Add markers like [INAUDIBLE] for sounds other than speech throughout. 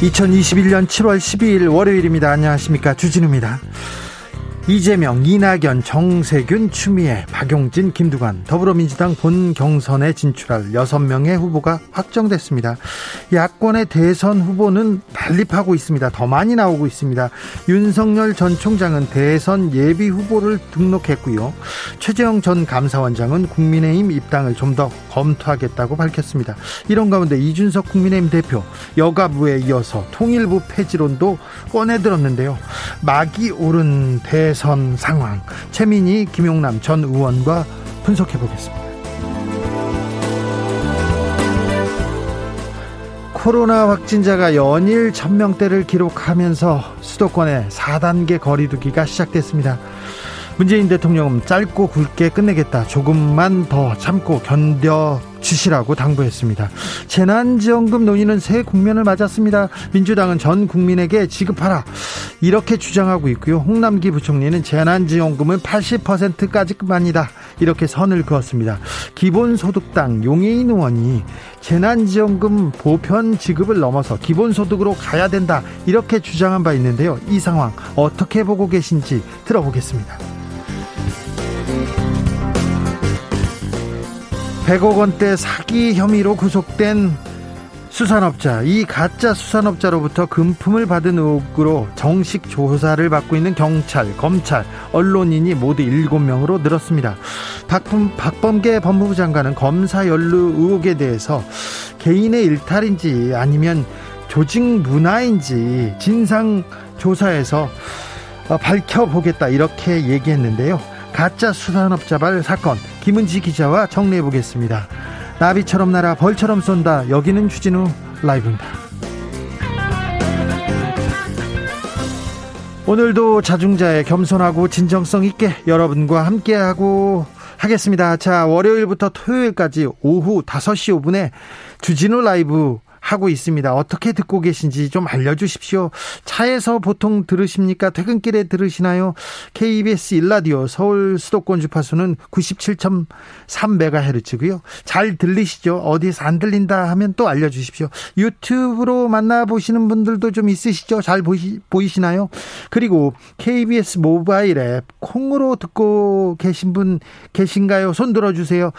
2021년 7월 12일 월요일입니다. 안녕하십니까. 주진우입니다. 이재명, 이낙연, 정세균, 추미애, 박용진, 김두관 더불어민주당 본 경선에 진출할 6명의 후보가 확정됐습니다. 야권의 대선 후보는 난립하고 있습니다. 더 많이 나오고 있습니다. 윤석열 전 총장은 대선 예비 후보를 등록했고요. 최재형 전 감사원장은 국민의힘 입당을 좀 더 검토하겠다고 밝혔습니다. 이런 가운데 이준석 국민의힘 대표 여가부에 이어서 통일부 폐지론도 꺼내들었는데요. 막이 오른 대선 대선 상황 최민희 김용남 전 의원과 분석해 보겠습니다. 코로나 확진자가 연일 천명대를 기록하면서 수도권의 4단계 거리두기가 시작됐습니다. 문재인 대통령은 짧고 굵게 끝내겠다. 조금만 더 참고 견뎌 주시라고 당부했습니다. 재난지원금 논의는 새 국면을 맞았습니다. 민주당은 전 국민에게 지급하라 이렇게 주장하고 있고요. 홍남기 부총리는 재난지원금은 80%까지만이다 이렇게 선을 그었습니다. 기본소득당 용해인 의원이 재난지원금 보편 지급을 넘어서 기본소득으로 가야 된다 이렇게 주장한 바 있는데요. 이 상황 어떻게 보고 계신지 들어보겠습니다. 100억 원대 사기 혐의로 구속된 수산업자, 이 가짜 수산업자로부터 금품을 받은 의혹으로 정식 조사를 받고 있는 경찰, 검찰, 언론인이 모두 7명으로 늘었습니다. 박범, 박범계 법무부 장관은 검사 연루 의혹에 대해서 개인의 일탈인지 아니면 조직 문화인지 진상 조사에서 어, 밝혀보겠다 이렇게 얘기했는데요. 가짜 수산업자발 사건 김은지 기자와 정리해 보겠습니다. 나비처럼 날아 벌처럼 쏜다. 여기는 주진우 라이브입니다. 오늘도 자중자의 겸손하고 진정성 있게 여러분과 함께하고 하겠습니다. 자, 월요일부터 토요일까지 오후 5시 5분에 주진우 라이브 하고 있습니다. 어떻게 듣고 계신지 좀 알려주십시오. 차에서 보통 들으십니까? 퇴근길에 들으시나요? KBS 일라디오 서울 수도권 주파수는 97.3MHz고요. 잘 들리시죠? 어디서 안 들린다 하면 또 알려주십시오. 유튜브로 만나보시는 분들도 좀 있으시죠? 잘 보시, 보이시나요? 그리고 KBS 모바일 앱 콩으로 듣고 계신 분 계신가요? 손 들어주세요.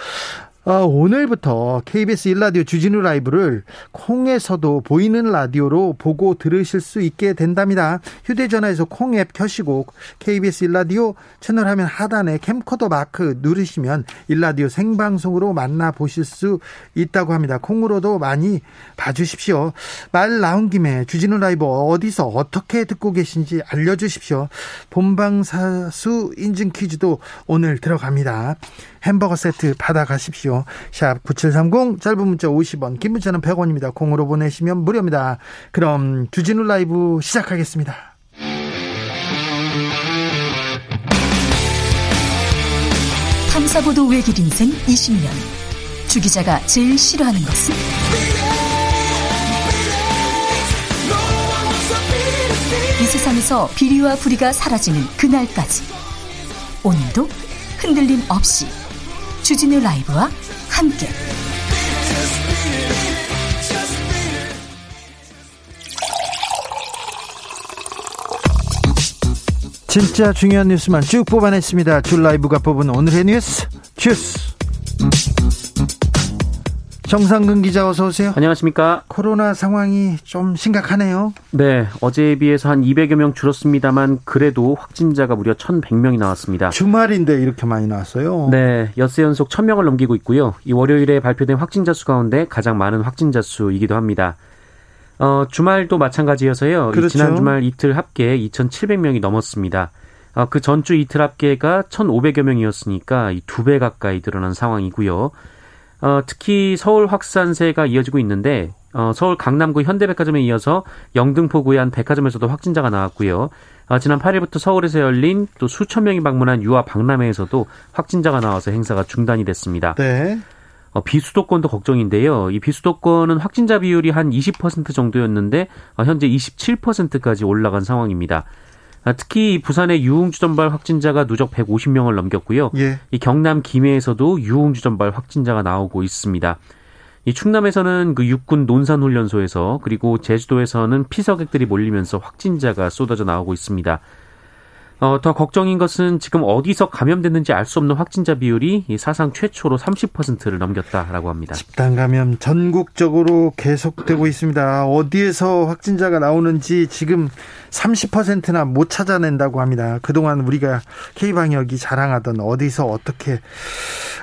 어, 오늘부터 KBS 일라디오 주진우 라이브를 콩에서도 보이는 라디오로 보고 들으실 수 있게 된답니다. 휴대전화에서 콩 앱 켜시고 KBS 일라디오 채널 화면 하단에 캠코더 마크 누르시면 일라디오 생방송으로 만나보실 수 있다고 합니다. 콩으로도 많이 봐주십시오. 말 나온 김에 주진우 라이브 어디서 어떻게 듣고 계신지 알려주십시오. 본방사수 인증 퀴즈도 오늘 들어갑니다. 햄버거 세트 받아가십시오. 샵 9730 짧은 문자 50원 긴 문자는 100원입니다. 공으로 보내시면 무료입니다. 그럼 주진우 라이브 시작하겠습니다. 탐사보도 외길 인생 20년 주 기자가 제일 싫어하는 것은? 이 세상에서 비리와 부리가 사라지는 그날까지 오늘도 흔들림 없이 주진우 라이브와 함께 진짜 중요한 뉴스만 쭉 뽑아냈습니다. 줄 라이브가 뽑은 오늘의 뉴스 주스. 정상근 기자 어서 오세요. 안녕하십니까. 코로나 상황이 좀 심각하네요. 네, 어제에 비해서 한 200여 명 줄었습니다만 그래도 확진자가 무려 1,100명이 나왔습니다. 주말인데 이렇게 많이 나왔어요. 네, 엿새 연속 1,000명을 넘기고 있고요. 이 월요일에 발표된 확진자 수 가운데 가장 많은 확진자 수이기도 합니다. 어, 주말도 마찬가지여서요. 그렇죠. 지난 주말 이틀 합계 2,700명이 넘었습니다. 어, 그 전주 이틀 합계가 1,500여 명이었으니까 이두배 가까이 늘어난 상황이고요. 어, 특히 서울 확산세가 이어지고 있는데 어, 서울 강남구 현대백화점에 이어서 영등포구의 한 백화점에서도 확진자가 나왔고요. 어, 지난 8일부터 서울에서 열린 또 수천 명이 방문한 유아 박람회에서도 확진자가 나와서 행사가 중단이 됐습니다. 네. 어, 비수도권도 걱정인데요. 이 비수도권은 확진자 비율이 한 20% 정도였는데 어, 현재 27%까지 올라간 상황입니다. 아, 특히 부산의 유흥주 전발 확진자가 누적 150명을 넘겼고요. 예. 이 경남 김해에서도 유흥주 전발 확진자가 나오고 있습니다. 이 충남에서는 그 육군 논산훈련소에서 그리고 제주도에서는 피서객들이 몰리면서 확진자가 쏟아져 나오고 있습니다. 어, 더 걱정인 것은 지금 어디서 감염됐는지 알 수 없는 확진자 비율이 사상 최초로 30%를 넘겼다라고 합니다. 집단 감염 전국적으로 계속되고 있습니다. 어디에서 확진자가 나오는지 지금 30%나 못 찾아낸다고 합니다. 그동안 우리가 K방역이 자랑하던 어디서 어떻게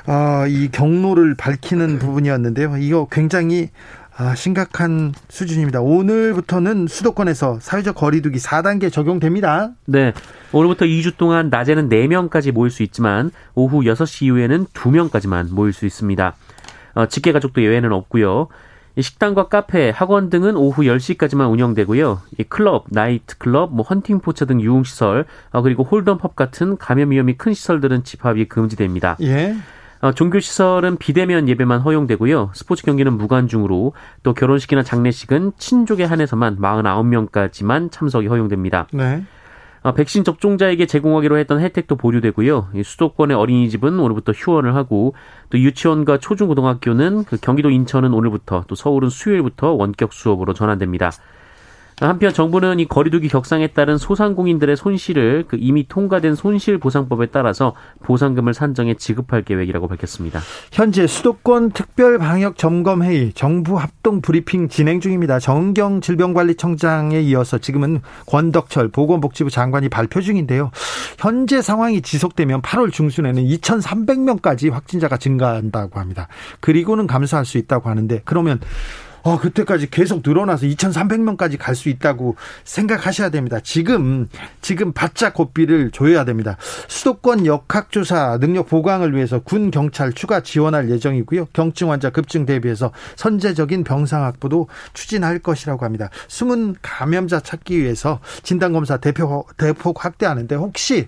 어, 이 경로를 밝히는 부분이었는데요. 이거 굉장히 아, 심각한 수준입니다. 오늘부터는 수도권에서 사회적 거리두기 4단계 적용됩니다. 네. 오늘부터 2주 동안 낮에는 4명까지 모일 수 있지만 오후 6시 이후에는 2명까지만 모일 수 있습니다. 어, 직계 가족도 예외는 없고요. 식당과 카페, 학원 등은 오후 10시까지만 운영되고요. 이 클럽, 나이트클럽, 뭐 헌팅 포차 등 유흥시설, 어, 그리고 홀덤펍 같은 감염 위험이 큰 시설들은 집합이 금지됩니다. 예. 어, 종교시설은 비대면 예배만 허용되고요. 스포츠 경기는 무관중으로 또 결혼식이나 장례식은 친족에 한해서만 49명까지만 참석이 허용됩니다. 네. 어, 백신 접종자에게 제공하기로 했던 혜택도 보류되고요. 수도권의 어린이집은 오늘부터 휴원을 하고 또 유치원과 초중고등학교는 그 경기도 인천은 오늘부터 또 서울은 수요일부터 원격 수업으로 전환됩니다. 한편 정부는 이 거리두기 격상에 따른 소상공인들의 손실을 그 이미 통과된 손실보상법에 따라서 보상금을 산정해 지급할 계획이라고 밝혔습니다. 현재 수도권 특별 방역 점검 회의 정부 합동 브리핑 진행 중입니다. 정경 질병관리청장에 이어서 지금은 권덕철 보건복지부 장관이 발표 중인데요. 현재 상황이 지속되면 8월 중순에는 2,300명까지 확진자가 증가한다고 합니다. 그리고는 감소할 수 있다고 하는데 그러면 어, 그때까지 계속 늘어나서 2,300명까지 갈 수 있다고 생각하셔야 됩니다. 지금, 지금 바짝 고삐를 조여야 됩니다. 수도권 역학조사 능력 보강을 위해서 군, 경찰 추가 지원할 예정이고요. 경증 환자 급증 대비해서 선제적인 병상 확보도 추진할 것이라고 합니다. 숨은 감염자 찾기 위해서 진단검사 대폭, 대폭 확대하는데 혹시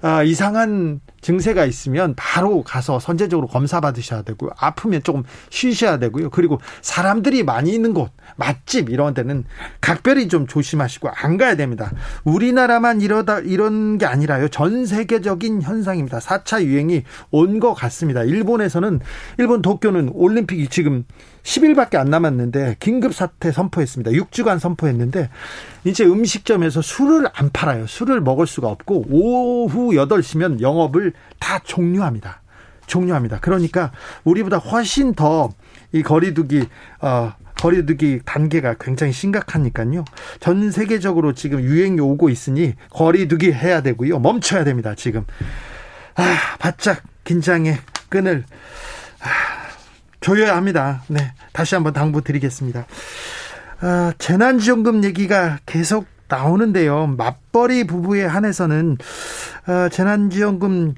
아, 이상한 증세가 있으면 바로 가서 선제적으로 검사 받으셔야 되고요. 아프면 조금 쉬셔야 되고요. 그리고 사람들이 많이 있는 곳, 맛집 이런 데는 각별히 좀 조심하시고 안 가야 됩니다. 우리나라만 이러다 이런 게 아니라요. 전 세계적인 현상입니다. 4차 유행이 온 것 같습니다. 일본에서는 일본 도쿄는 올림픽이 지금 10일밖에 안 남았는데 긴급 사태 선포했습니다. 6주간 선포했는데 이제 음식점에서 술을 안 팔아요. 술을 먹을 수가 없고 오후 8시면 영업을 다 종료합니다. 종료합니다. 그러니까 우리보다 훨씬 더 이 거리두기 어 거리두기 단계가 굉장히 심각하니까요. 전 세계적으로 지금 유행이 오고 있으니 거리두기 해야 되고요. 멈춰야 됩니다. 지금 아, 바짝 긴장의 끈을 아, 조여야 합니다. 네, 다시 한번 당부드리겠습니다. 아, 재난지원금 얘기가 계속 나오는데요. 맞벌이 부부에 한해서는 어, 재난지원금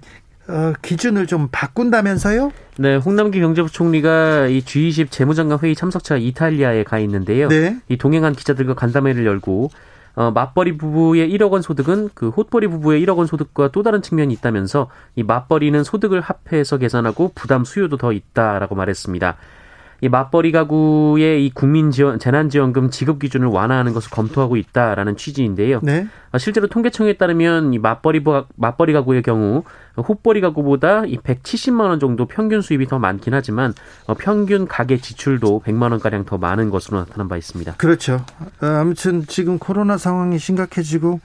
어, 기준을 좀 바꾼다면서요? 네, 홍남기 경제부총리가 이 G20 재무장관 회의 참석차 이탈리아에 가 있는데요. 네. 이 동행한 기자들과 간담회를 열고 어, 맞벌이 부부의 1억 원 소득은 그 헛벌이 부부의 1억 원 소득과 또 다른 측면이 있다면서 이 맞벌이는 소득을 합해서 계산하고 부담 수요도 더 있다라고 말했습니다. 이 맞벌이 가구의 이 국민 지원 재난 지원금 지급 기준을 완화하는 것을 검토하고 있다라는 취지인데요. 네. 아, 실제로 통계청에 따르면 이 맞벌이 맞벌이 가구의 경우 헛벌이 가구보다 이 170만 원 정도 평균 수입이 더 많긴 하지만 어, 평균 가계 지출도 100만 원 가량 더 많은 것으로 나타난 바 있습니다. 그렇죠. 어, 아무튼 지금 코로나 상황이 심각해지고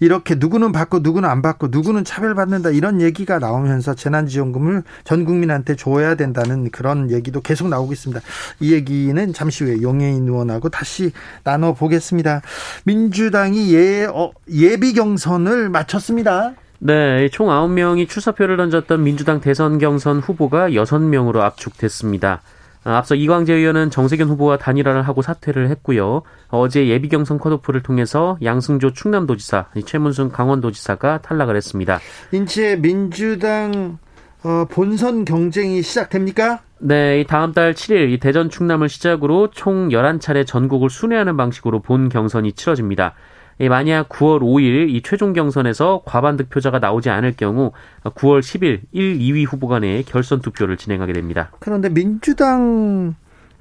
이렇게 누구는 받고 누구는 안 받고 누구는 차별받는다 이런 얘기가 나오면서 재난지원금을 전 국민한테 줘야 된다는 그런 얘기도 계속 나오고 있습니다. 이 얘기는 잠시 후에 용해인 의원하고 다시 나눠 보겠습니다. 민주당이 예 어, 예비 경선을 마쳤습니다. 네, 총 9명이 출사표를 던졌던 민주당 대선 경선 후보가 6명으로 압축됐습니다. 아, 앞서 이광재 의원은 정세균 후보와 단일화를 하고 사퇴를 했고요. 어제 예비 경선 컷오프를 통해서 양승조 충남도지사, 최문순 강원도지사가 탈락을 했습니다. 이제 민주당 어, 본선 경쟁이 시작됩니까? 네, 다음 달 7일 이 대전 충남을 시작으로 총 11차례 전국을 순회하는 방식으로 본 경선이 치러집니다. 만약 9월 5일 이 최종 경선에서 과반 득표자가 나오지 않을 경우 9월 10일 1, 2위 후보 간의 결선 투표를 진행하게 됩니다. 그런데 민주당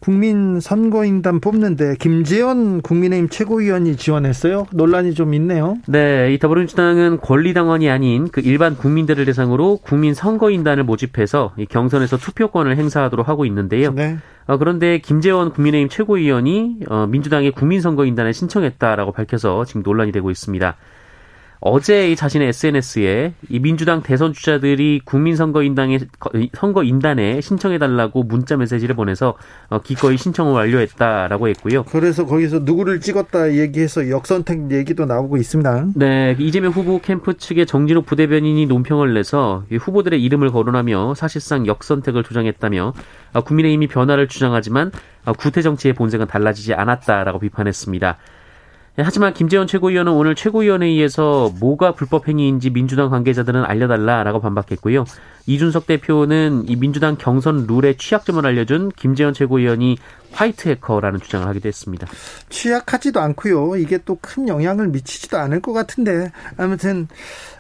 국민 선거인단 뽑는데 김재원 국민의힘 최고위원이 지원했어요. 논란이 좀 있네요. 네, 이 더불어민주당은 권리당원이 아닌 그 일반 국민들을 대상으로 국민 선거인단을 모집해서 이 경선에서 투표권을 행사하도록 하고 있는데요. 네. 어, 그런데 김재원 국민의힘 최고위원이 어, 민주당의 국민선거인단에 신청했다라고 밝혀서 지금 논란이 되고 있습니다. 어제 자신의 SNS에 이 민주당 대선 주자들이 국민선거인단에 선거인단에 신청해달라고 문자 메시지를 보내서 어, 기꺼이 신청을 완료했다라고 했고요. 그래서 거기서 누구를 찍었다 얘기해서 역선택 얘기도 나오고 있습니다. 네, 이재명 후보 캠프 측의 정진욱 부대변인이 논평을 내서 후보들의 이름을 거론하며 사실상 역선택을 주장했다며 어, 국민의힘이 변화를 주장하지만 어, 구태 정치의 본색은 달라지지 않았다라고 비판했습니다. 예, 하지만 김재원 최고위원은 오늘 최고위원회의에서 뭐가 불법 행위인지 민주당 관계자들은 알려달라라고 반박했고요. 이준석 대표는 이 민주당 경선 룰의 취약점을 알려준 김재원 최고위원이 화이트 해커라는 주장을 하기도 했습니다. 취약하지도 않고요. 이게 또 큰 영향을 미치지도 않을 것 같은데 아무튼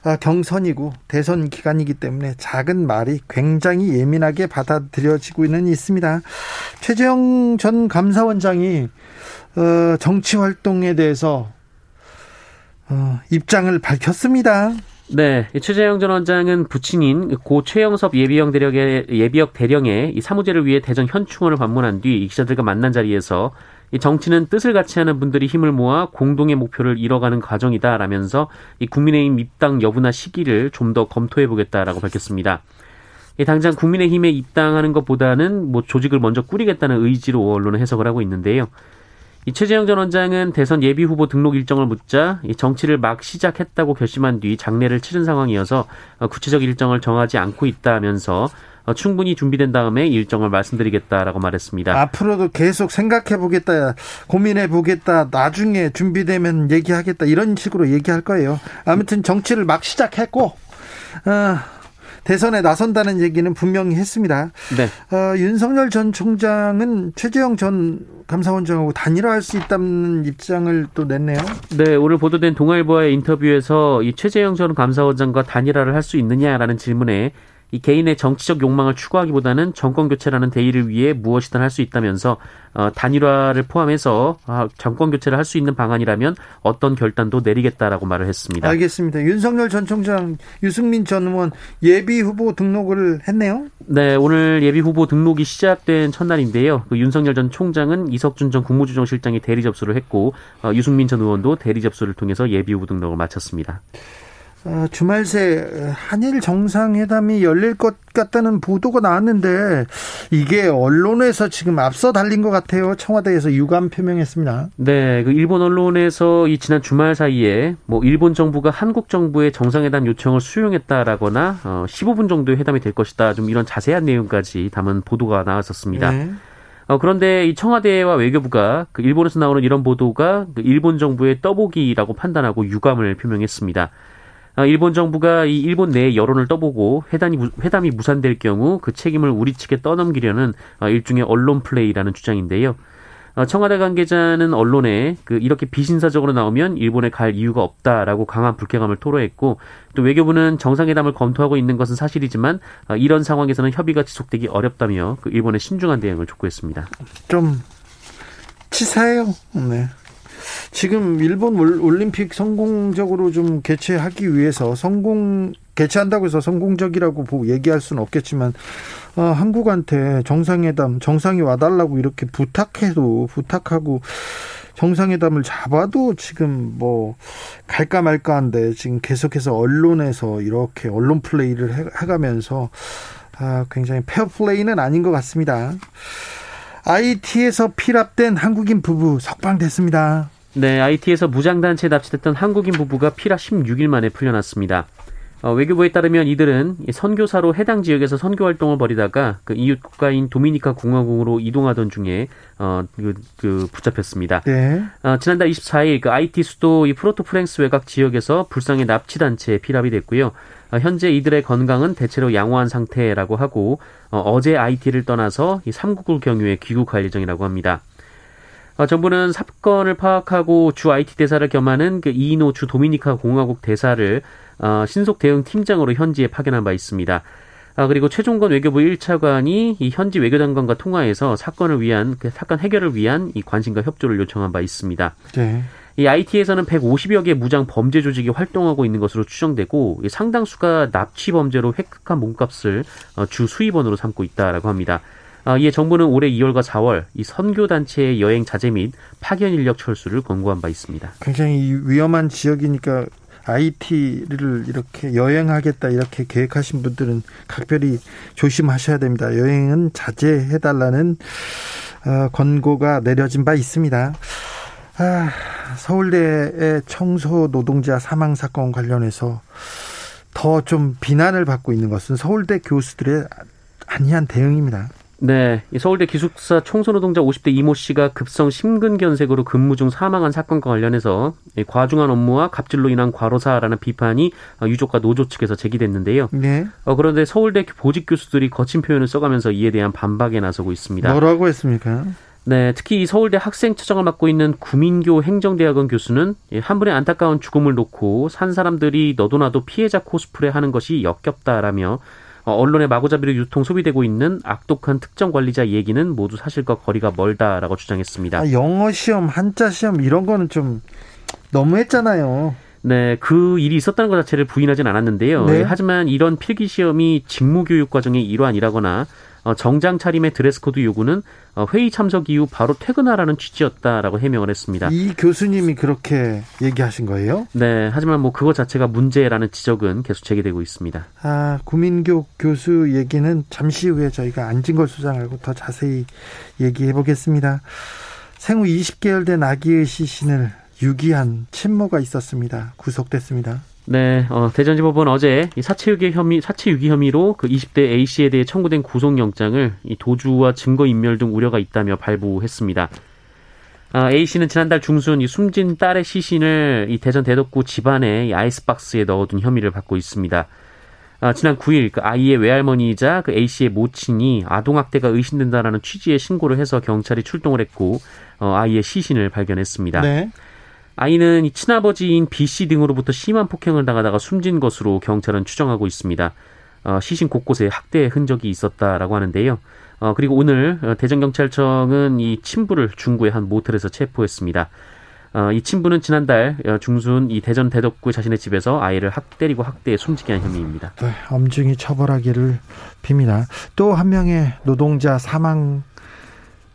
아, 경선이고 대선 기간이기 때문에 작은 말이 굉장히 예민하게 받아들여지고는 있습니다. 최재형 전 감사원장이 어, 정치 활동에 대해서 어, 입장을 밝혔습니다. 네, 최재형 전 원장은 부친인 고 최영섭 예비역 대령의 예비역 대령의 이 사무제를 위해 대전 현충원을 방문한 뒤 기자들과 만난 자리에서 이 정치는 뜻을 같이 하는 분들이 힘을 모아 공동의 목표를 이뤄가는 과정이다라면서 이 국민의힘 입당 여부나 시기를 좀 더 검토해 보겠다라고 밝혔습니다. 당장 국민의힘에 입당하는 것보다는 뭐 조직을 먼저 꾸리겠다는 의지로 언론은 해석을 하고 있는데요. 이 최재형 전 원장은 대선 예비 후보 등록 일정을 묻자 이 정치를 막 시작했다고 결심한 뒤 장례를 치른 상황이어서 어, 구체적 일정을 정하지 않고 있다면서 어, 충분히 준비된 다음에 일정을 말씀드리겠다라고 말했습니다. 앞으로도 계속 생각해 보겠다, 고민해 보겠다, 나중에 준비되면 얘기하겠다 이런 식으로 얘기할 거예요. 아무튼 정치를 막 시작했고 어, 대선에 나선다는 얘기는 분명히 했습니다. 네. 어, 윤석열 전 총장은 최재형 전 감사원장하고 단일화할 수 있다는 입장을 또 냈네요. 네, 오늘 보도된 동아일보와의 인터뷰에서 이 최재형 전 감사원장과 단일화를 할 수 있느냐라는 질문에 이 개인의 정치적 욕망을 추구하기보다는 정권 교체라는 대의를 위해 무엇이든 할 수 있다면서 어, 단일화를 포함해서 아, 정권 교체를 할 수 있는 방안이라면 어떤 결단도 내리겠다라고 말을 했습니다. 알겠습니다. 윤석열 전 총장, 유승민 전 의원 예비 후보 등록을 했네요. 네, 오늘 예비 후보 등록이 시작된 첫날인데요. 그 윤석열 전 총장은 이석준 전 국무조정실장이 대리 접수를 했고 어, 유승민 전 의원도 대리 접수를 통해서 예비 후보 등록을 마쳤습니다. 어, 주말 새 한일 정상회담이 열릴 것 같다는 보도가 나왔는데 이게 언론에서 지금 앞서 달린 것 같아요. 청와대에서 유감 표명했습니다. 네, 그 일본 언론에서 이 지난 주말 사이에 뭐 일본 정부가 한국 정부의 정상회담 요청을 수용했다라거나 어, 15분 정도의 회담이 될 것이다. 좀 이런 자세한 내용까지 담은 보도가 나왔었습니다. 네. 어, 그런데 이 청와대와 외교부가 그 일본에서 나오는 이런 보도가 그 일본 정부의 떠보기라고 판단하고 유감을 표명했습니다. 아, 일본 정부가 이 일본 내 여론을 떠보고 회담이 회담이 무산될 경우 그 책임을 우리 측에 떠넘기려는 아, 일종의 언론 플레이라는 주장인데요. 아, 청와대 관계자는 언론에 그 이렇게 비신사적으로 나오면 일본에 갈 이유가 없다라고 강한 불쾌감을 토로했고 또 외교부는 정상회담을 검토하고 있는 것은 사실이지만 이런 상황에서는 협의가 지속되기 어렵다며 그 일본의 신중한 대응을 촉구했습니다. 좀 치사해요. 네. 지금 일본 올림픽 성공적으로 좀 개최하기 위해서 성공 개최한다고 해서 성공적이라고 얘기할 수는 없겠지만 어, 한국한테 정상회담 정상이 와달라고 이렇게 부탁해도 부탁하고 정상회담을 잡아도 지금 뭐 갈까 말까한데 지금 계속해서 언론에서 이렇게 언론 플레이를 해, 해가면서 아, 굉장히 페어 플레이는 아닌 것 같습니다. IT에서 필압된 한국인 부부 석방됐습니다. 네, IT에서 무장단체에 납치됐던 한국인 부부가 피라 16일 만에 풀려났습니다. 어, 외교부에 따르면 이들은 선교사로 해당 지역에서 선교 활동을 벌이다가 그 이웃 국가인 도미니카 공화국으로 이동하던 중에 어, 그, 그 붙잡혔습니다. 네. 어, 지난달 24일 그 IT 수도 이 프로토 프랭스 외곽 지역에서 불상의 납치 단체에 피랍이 됐고요. 어, 현재 이들의 건강은 대체로 양호한 상태라고 하고 어, 제 IT를 떠나서 이 삼국을 경유해 귀국할 예정이라고 합니다. 어, 정부는 사건을 파악하고 주 IT 대사를 겸하는 그 이노 주 도미니카 공화국 대사를 어, 신속 대응 팀장으로 현지에 파견한 바 있습니다. 아, 그리고 최종건 외교부 1차관이 이 현지 외교장관과 통화해서 사건을 위한 그 사건 해결을 위한 이 관심과 협조를 요청한 바 있습니다. 네. 이 IT에서는 150여 개 무장 범죄 조직이 활동하고 있는 것으로 추정되고 상당수가 납치 범죄로 획득한 몸값을 어, 주 수입원으로 삼고 있다라고 합니다. 아, 이에 정부는 올해 2월과 4월 이 선교 단체의 여행 자제 및 파견 인력 철수를 권고한 바 있습니다. 굉장히 위험한 지역이니까 IT를 이렇게 여행하겠다 이렇게 계획하신 분들은 각별히 조심하셔야 됩니다. 여행은 자제해 달라는 어, 권고가 내려진 바 있습니다. 아, 서울대의 청소 노동자 사망 사건 관련해서 더 좀 비난을 받고 있는 것은 서울대 교수들의 안이한 대응입니다. 네, 서울대 기숙사 청소노동자 50대 이모 씨가 급성 심근경색으로 근무 중 사망한 사건과 관련해서 과중한 업무와 갑질로 인한 과로사라는 비판이 유족과 노조 측에서 제기됐는데요. 네. 어, 그런데 서울대 보직 교수들이 거친 표현을 써가면서 이에 대한 반박에 나서고 있습니다. 뭐라고 했습니까? 네, 특히 서울대 학생처장을 맡고 있는 구민교 행정대학원 교수는 한 분의 안타까운 죽음을 놓고 산 사람들이 너도 나도 피해자 코스프레 하는 것이 역겹다라며 어, 언론의 마구잡이로 유통 소비되고 있는 악독한 특정 관리자 얘기는 모두 사실과 거리가 멀다라고 주장했습니다. 아, 영어 시험, 한자 시험 이런 거는 좀 너무했잖아요. 네, 그 일이 있었다는 것 자체를 부인하진 않았는데요. 네. 하지만 이런 필기 시험이 직무 교육 과정의 일환이라거나 어, 정장 차림의 드레스 코드 요구는 어, 회의 참석 이후 바로 퇴근하라는 취지였다라고 해명을 했습니다. 이 교수님이 그렇게 얘기하신 거예요? 네, 하지만 뭐 그것 자체가 문제라는 지적은 계속 제기되고 있습니다. 아, 구민교 교수 얘기는 잠시 후에 저희가 안진걸 소장하고 더 자세히 얘기해 보겠습니다. 생후 20개월 된 아기의 시신을 유기한 친모가 있었습니다. 구속됐습니다. 네, 어, 대전지법은 어제 이 사체유기 혐의, 사체유기 혐의로 그 20대 A 씨에 대해 청구된 구속영장을 이 도주와 증거인멸 등 우려가 있다며 발부했습니다. 아, A 씨는 지난달 중순 이 숨진 딸의 시신을 이 대전 대덕구 집안에 이 아이스박스에 넣어둔 혐의를 받고 있습니다. 아, 지난 9일 그 아이의 외할머니이자 그 A 씨의 모친이 아동학대가 의심된다라는 취지의 신고를 해서 경찰이 출동을 했고 어, 아이의 시신을 발견했습니다. 네. 아이는 친아버지인 B 씨 등으로부터 심한 폭행을 당하다가 숨진 것으로 경찰은 추정하고 있습니다. 어, 시신 곳곳에 학대의 흔적이 있었다라고 하는데요. 어, 그리고 오늘 어, 대전경찰청은 이 친부를 중구의 한 모텔에서 체포했습니다. 어, 이 친부는 지난달 어, 중순 이 대전 대덕구 자신의 집에서 아이를 학 때리고 학대해 숨지게 한 혐의입니다. 네, 엄중히 처벌하기를 빕니다. 또 한 명의 노동자 사망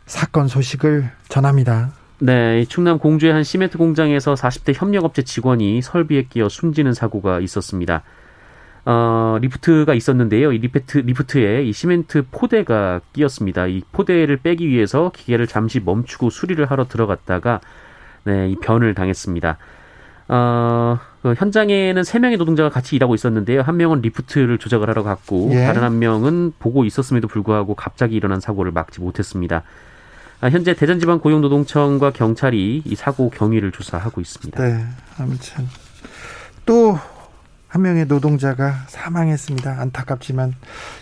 사건 소식을 전합니다. 네, 충남 공주의 한 시멘트 공장에서 40대 협력업체 직원이 설비에 끼어 숨지는 사고가 있었습니다. 어, 리프트가 있었는데요. 이 리프트, 리프트에 이 시멘트 포대가 끼었습니다. 이 포대를 빼기 위해서 기계를 잠시 멈추고 수리를 하러 들어갔다가, 네, 이 변을 당했습니다. 어, 그 현장에는 세 명의 노동자가 같이 일하고 있었는데요. 한 명은 리프트를 조작을 하러 갔고, 예. 다른 한 명은 보고 있었음에도 불구하고 갑자기 일어난 사고를 막지 못했습니다. 아, 현재 대전지방고용노동청과 경찰이 이 사고 경위를 조사하고 있습니다. 네, 아무튼 또 한 명의 노동자가 사망했습니다. 안타깝지만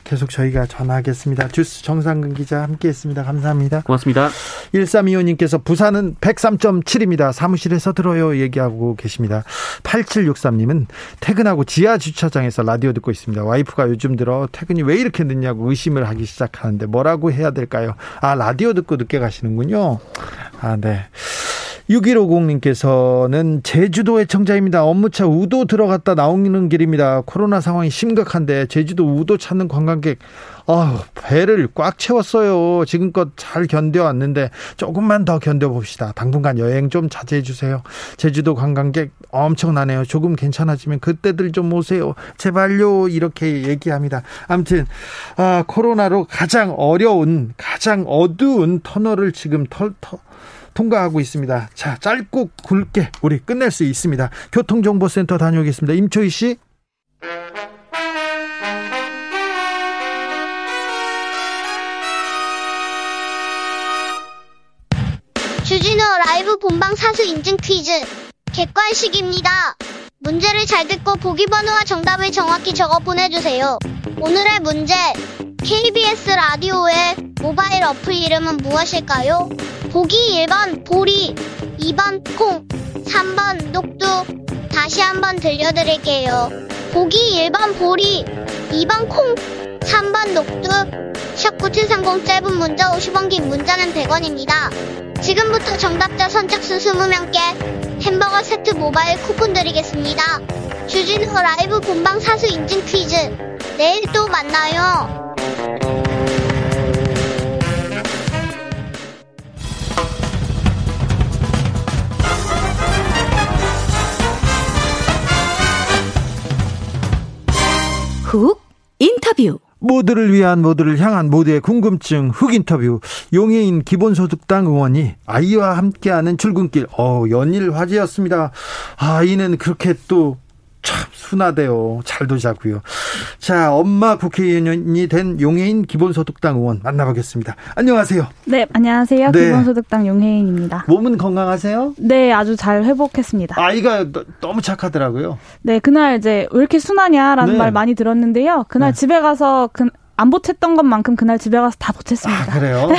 계속 저희가 전하겠습니다. 주스 정상근 기자 함께 했습니다. 감사합니다. 고맙습니다. 1325님께서 부산은 103.7입니다. 사무실에서 들어요 얘기하고 계십니다. 8763님은 퇴근하고 지하 주차장에서 라디오 듣고 있습니다. 와이프가 요즘 들어 퇴근이 왜 이렇게 늦냐고 의심을 하기 시작하는데 뭐라고 해야 될까요? 아 라디오 듣고 늦게 가시는군요. 아 네. 6150님께서는 제주도 의청자입니다 업무차 우도 들어갔다 나오는 길입니다. 코로나 상황이 심각한데 제주도 우도 찾는 관광객 아, 배를 꽉 채웠어요. 지금껏 잘 견뎌왔는데 조금만 더 견뎌봅시다. 당분간 여행 좀 자제해 주세요. 제주도 관광객 엄청나네요. 조금 괜찮아지면 그때들 좀 오세요. 제발요. 이렇게 얘기합니다. 아무튼 아, 코로나로 가장 어려운 가장 어두운 터널을 지금 털, 터, 통과하고 있습니다. 자, 짧고 굵게 우리 끝낼 수 있습니다. 교통정보센터 다녀오겠습니다. 임초희 씨. 주진우 라이브 본방 사수 인증 퀴즈 객관식입니다. 문제를 잘 듣고 보기 번호와 정답을 정확히 적어 보내주세요. 오늘의 문제 KBS 라디오의 모바일 어플 이름은 무엇일까요? 보기 1번 보리 2번 콩 3번 녹두 다시 한번 들려드릴게요. 보기 1번 보리 2번 콩 3번 녹두 샵9730 짧은 문자 50원 긴 문자는 100원입니다. 지금부터 정답자 선착순 20명께 햄버거 세트 모바일 쿠폰 드리겠습니다. 주진우 라이브 본방 사수 인증 퀴즈. 내일 또 만나요. 훅 인터뷰. 모두를 위한 모두를 향한 모두의 궁금증 흑 인터뷰 용해인 기본소득당 의원이 아이와 함께하는 출근길 어 연일 화제였습니다. 아이는 그렇게 또 참 순하대요. 잘도 자고요. 자, 엄마 국회의원이 된 용해인 기본소득당 의원 만나보겠습니다. 안녕하세요. 네, 안녕하세요. 네. 기본소득당 용혜인입니다. 몸은 건강하세요? 네, 아주 잘 회복했습니다. 아이가 너- 너무 착하더라고요. 네, 그날 이제 왜 이렇게 순하냐라는 네. 말 많이 들었는데요. 그날 네. 집에 가서 그, 안 보탰던 것만큼 그날 집에 가서 다 아, 보탰습니다. 그래요?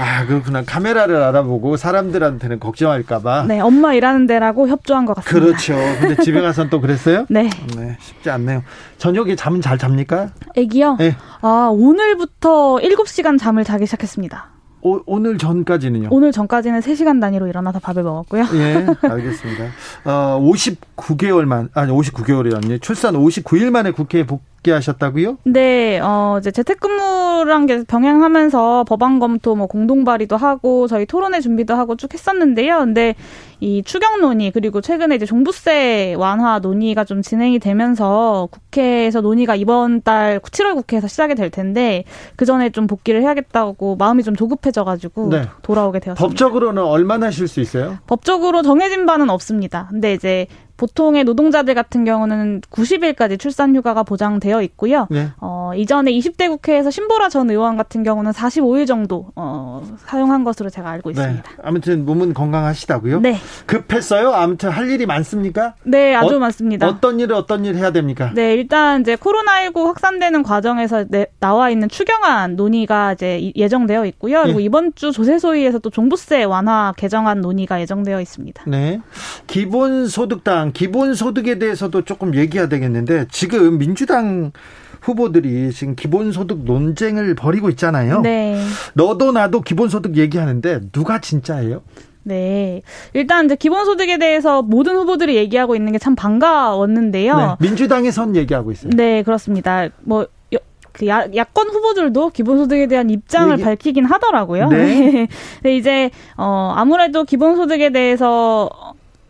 아, 그렇구나. 카메라를 알아보고 사람들한테는 걱정할까봐. 네, 엄마 일하는 데라고 협조한 것 같습니다. 그렇죠. 근데 집에 가서는 또 그랬어요? [LAUGHS] 네, 네, 쉽지 않네요. 저녁에 잠은 잘 잡니까? 애기요. 네. 아, 오늘부터 7시간 잠을 자기 시작했습니다. 오, 오늘 전까지는요? 오늘 전까지는 3시간 단위로 일어나서 밥을 먹었고요. 예, 알겠습니다. 어, 59개월 만, 아니, 59개월이라니. 출산 59일 만에 국회에 복 귀하셨다고요? 네, 어, 이제 재택근무랑 게 병행하면서 법안 검토, 뭐 공동 발의도 하고 저희 토론회 준비도 하고 쭉 했었는데요. 근데 이 추경 논의 그리고 최근에 이제 종부세 완화 논의가 좀 진행이 되면서 국회에서 논의가 이번 달 7월 국회에서 시작이 될 텐데 그 전에 좀 복귀를 해야겠다고 마음이 좀 조급해져가지고 네. 돌아오게 되었습니다. 법적으로는 얼마나 쉴 수 있어요? 법적으로 정해진 바는 없습니다. 근데 이제 보통의 노동자들 같은 경우는 90일까지 출산 휴가가 보장되어 있고요. 네. 어, 이전에 20대 국회에서 신보라 전 의원 같은 경우는 45일 정도 어, 사용한 것으로 제가 알고 네. 있습니다. 아무튼 몸은 건강하시다고요? 네. 급했어요? 아무튼 할 일이 많습니까? 네, 아주 어- 많습니다. 어떤 일을 어떤 일 해야 됩니까? 네, 일단 이제 코로나19 확산되는 과정에서 내- 나와 있는 추경안 논의가 이제 이- 예정되어 있고요. 그리고 예. 이번 주 조세소위에서 또 종부세 완화 개정안 논의가 예정되어 있습니다. 네. 기본소득당, 기본소득에 대해서도 조금 얘기해야 되겠는데, 지금 민주당 후보들이 지금 기본소득 논쟁을 벌이고 있잖아요. 네. 너도 나도 기본소득 얘기하는데, 누가 진짜예요? 네. 일단 이제 기본소득에 대해서 모든 후보들이 얘기하고 있는 게 참 반가웠는데요. 네. 민주당에선 얘기하고 있어요. 네, 그렇습니다. 뭐, 여- 그 야, 야권 후보들도 기본소득에 대한 입장을 얘기- 밝히긴 하더라고요. 네. [LAUGHS] 근데 이제, 어, 아무래도 기본소득에 대해서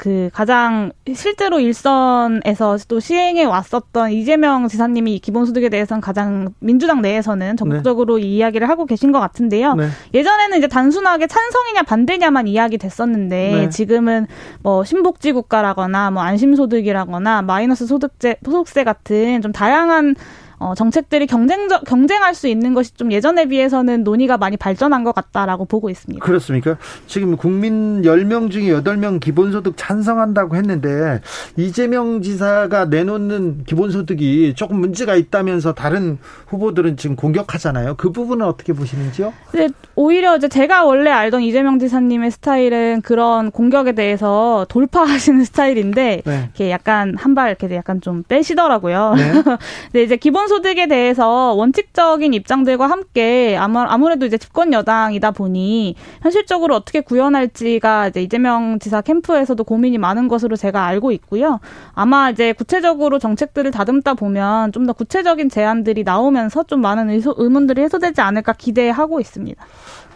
그 가장 실제로 일선에서 또 시행해 왔었던 이재명 지사님이 이 기본소득에 대해서는 가장 민주당 내에서는 적극적으로 이 이야기를 하고 계신 것 같은데요. 네. 예전에는 이제 단순하게 찬성이냐 반대냐만 이야기 됐었는데 네. 지금은 뭐 신복지 국가라거나 뭐 안심소득이라거나 마이너스 소득제 소득세 같은 좀 다양한 어, 정책들이 경쟁적 경쟁할 수 있는 것이 좀 예전에 비해서는 논의가 많이 발전한 것 같다라고 보고 있습니다. 그렇습니까? 지금 국민 10명 중에 8명 기본소득 찬성한다고 했는데, 이재명 지사가 내놓는 기본소득이 조금 문제가 있다면서 다른 후보들은 지금 공격하잖아요. 그 부분은 어떻게 보시는지요? 근데 오히려 이제 제가 원래 알던 이재명 지사님의 스타일은 그런 공격에 대해서 돌파하시는 [LAUGHS] 스타일인데 네. 이렇게 약간 한 발 이렇게 약간 좀 빼시더라고요. 네. [LAUGHS] 근데 이제 기본소득에 대해서 원칙적인 입장들과 함께 아무, 아무래도 이제 집권 여당이다 보니 현실적으로 어떻게 구현할지가 이제 이재명 지사 캠프에서도 고민이 많은 것으로 제가 알고 있고요. 아마 이제 구체적으로 정책들을 다듬다 보면 좀 더 구체적인 제안들이 나오면서 좀 많은 의소, 의문들이 해소되지 않을까 기대하고 있습니다.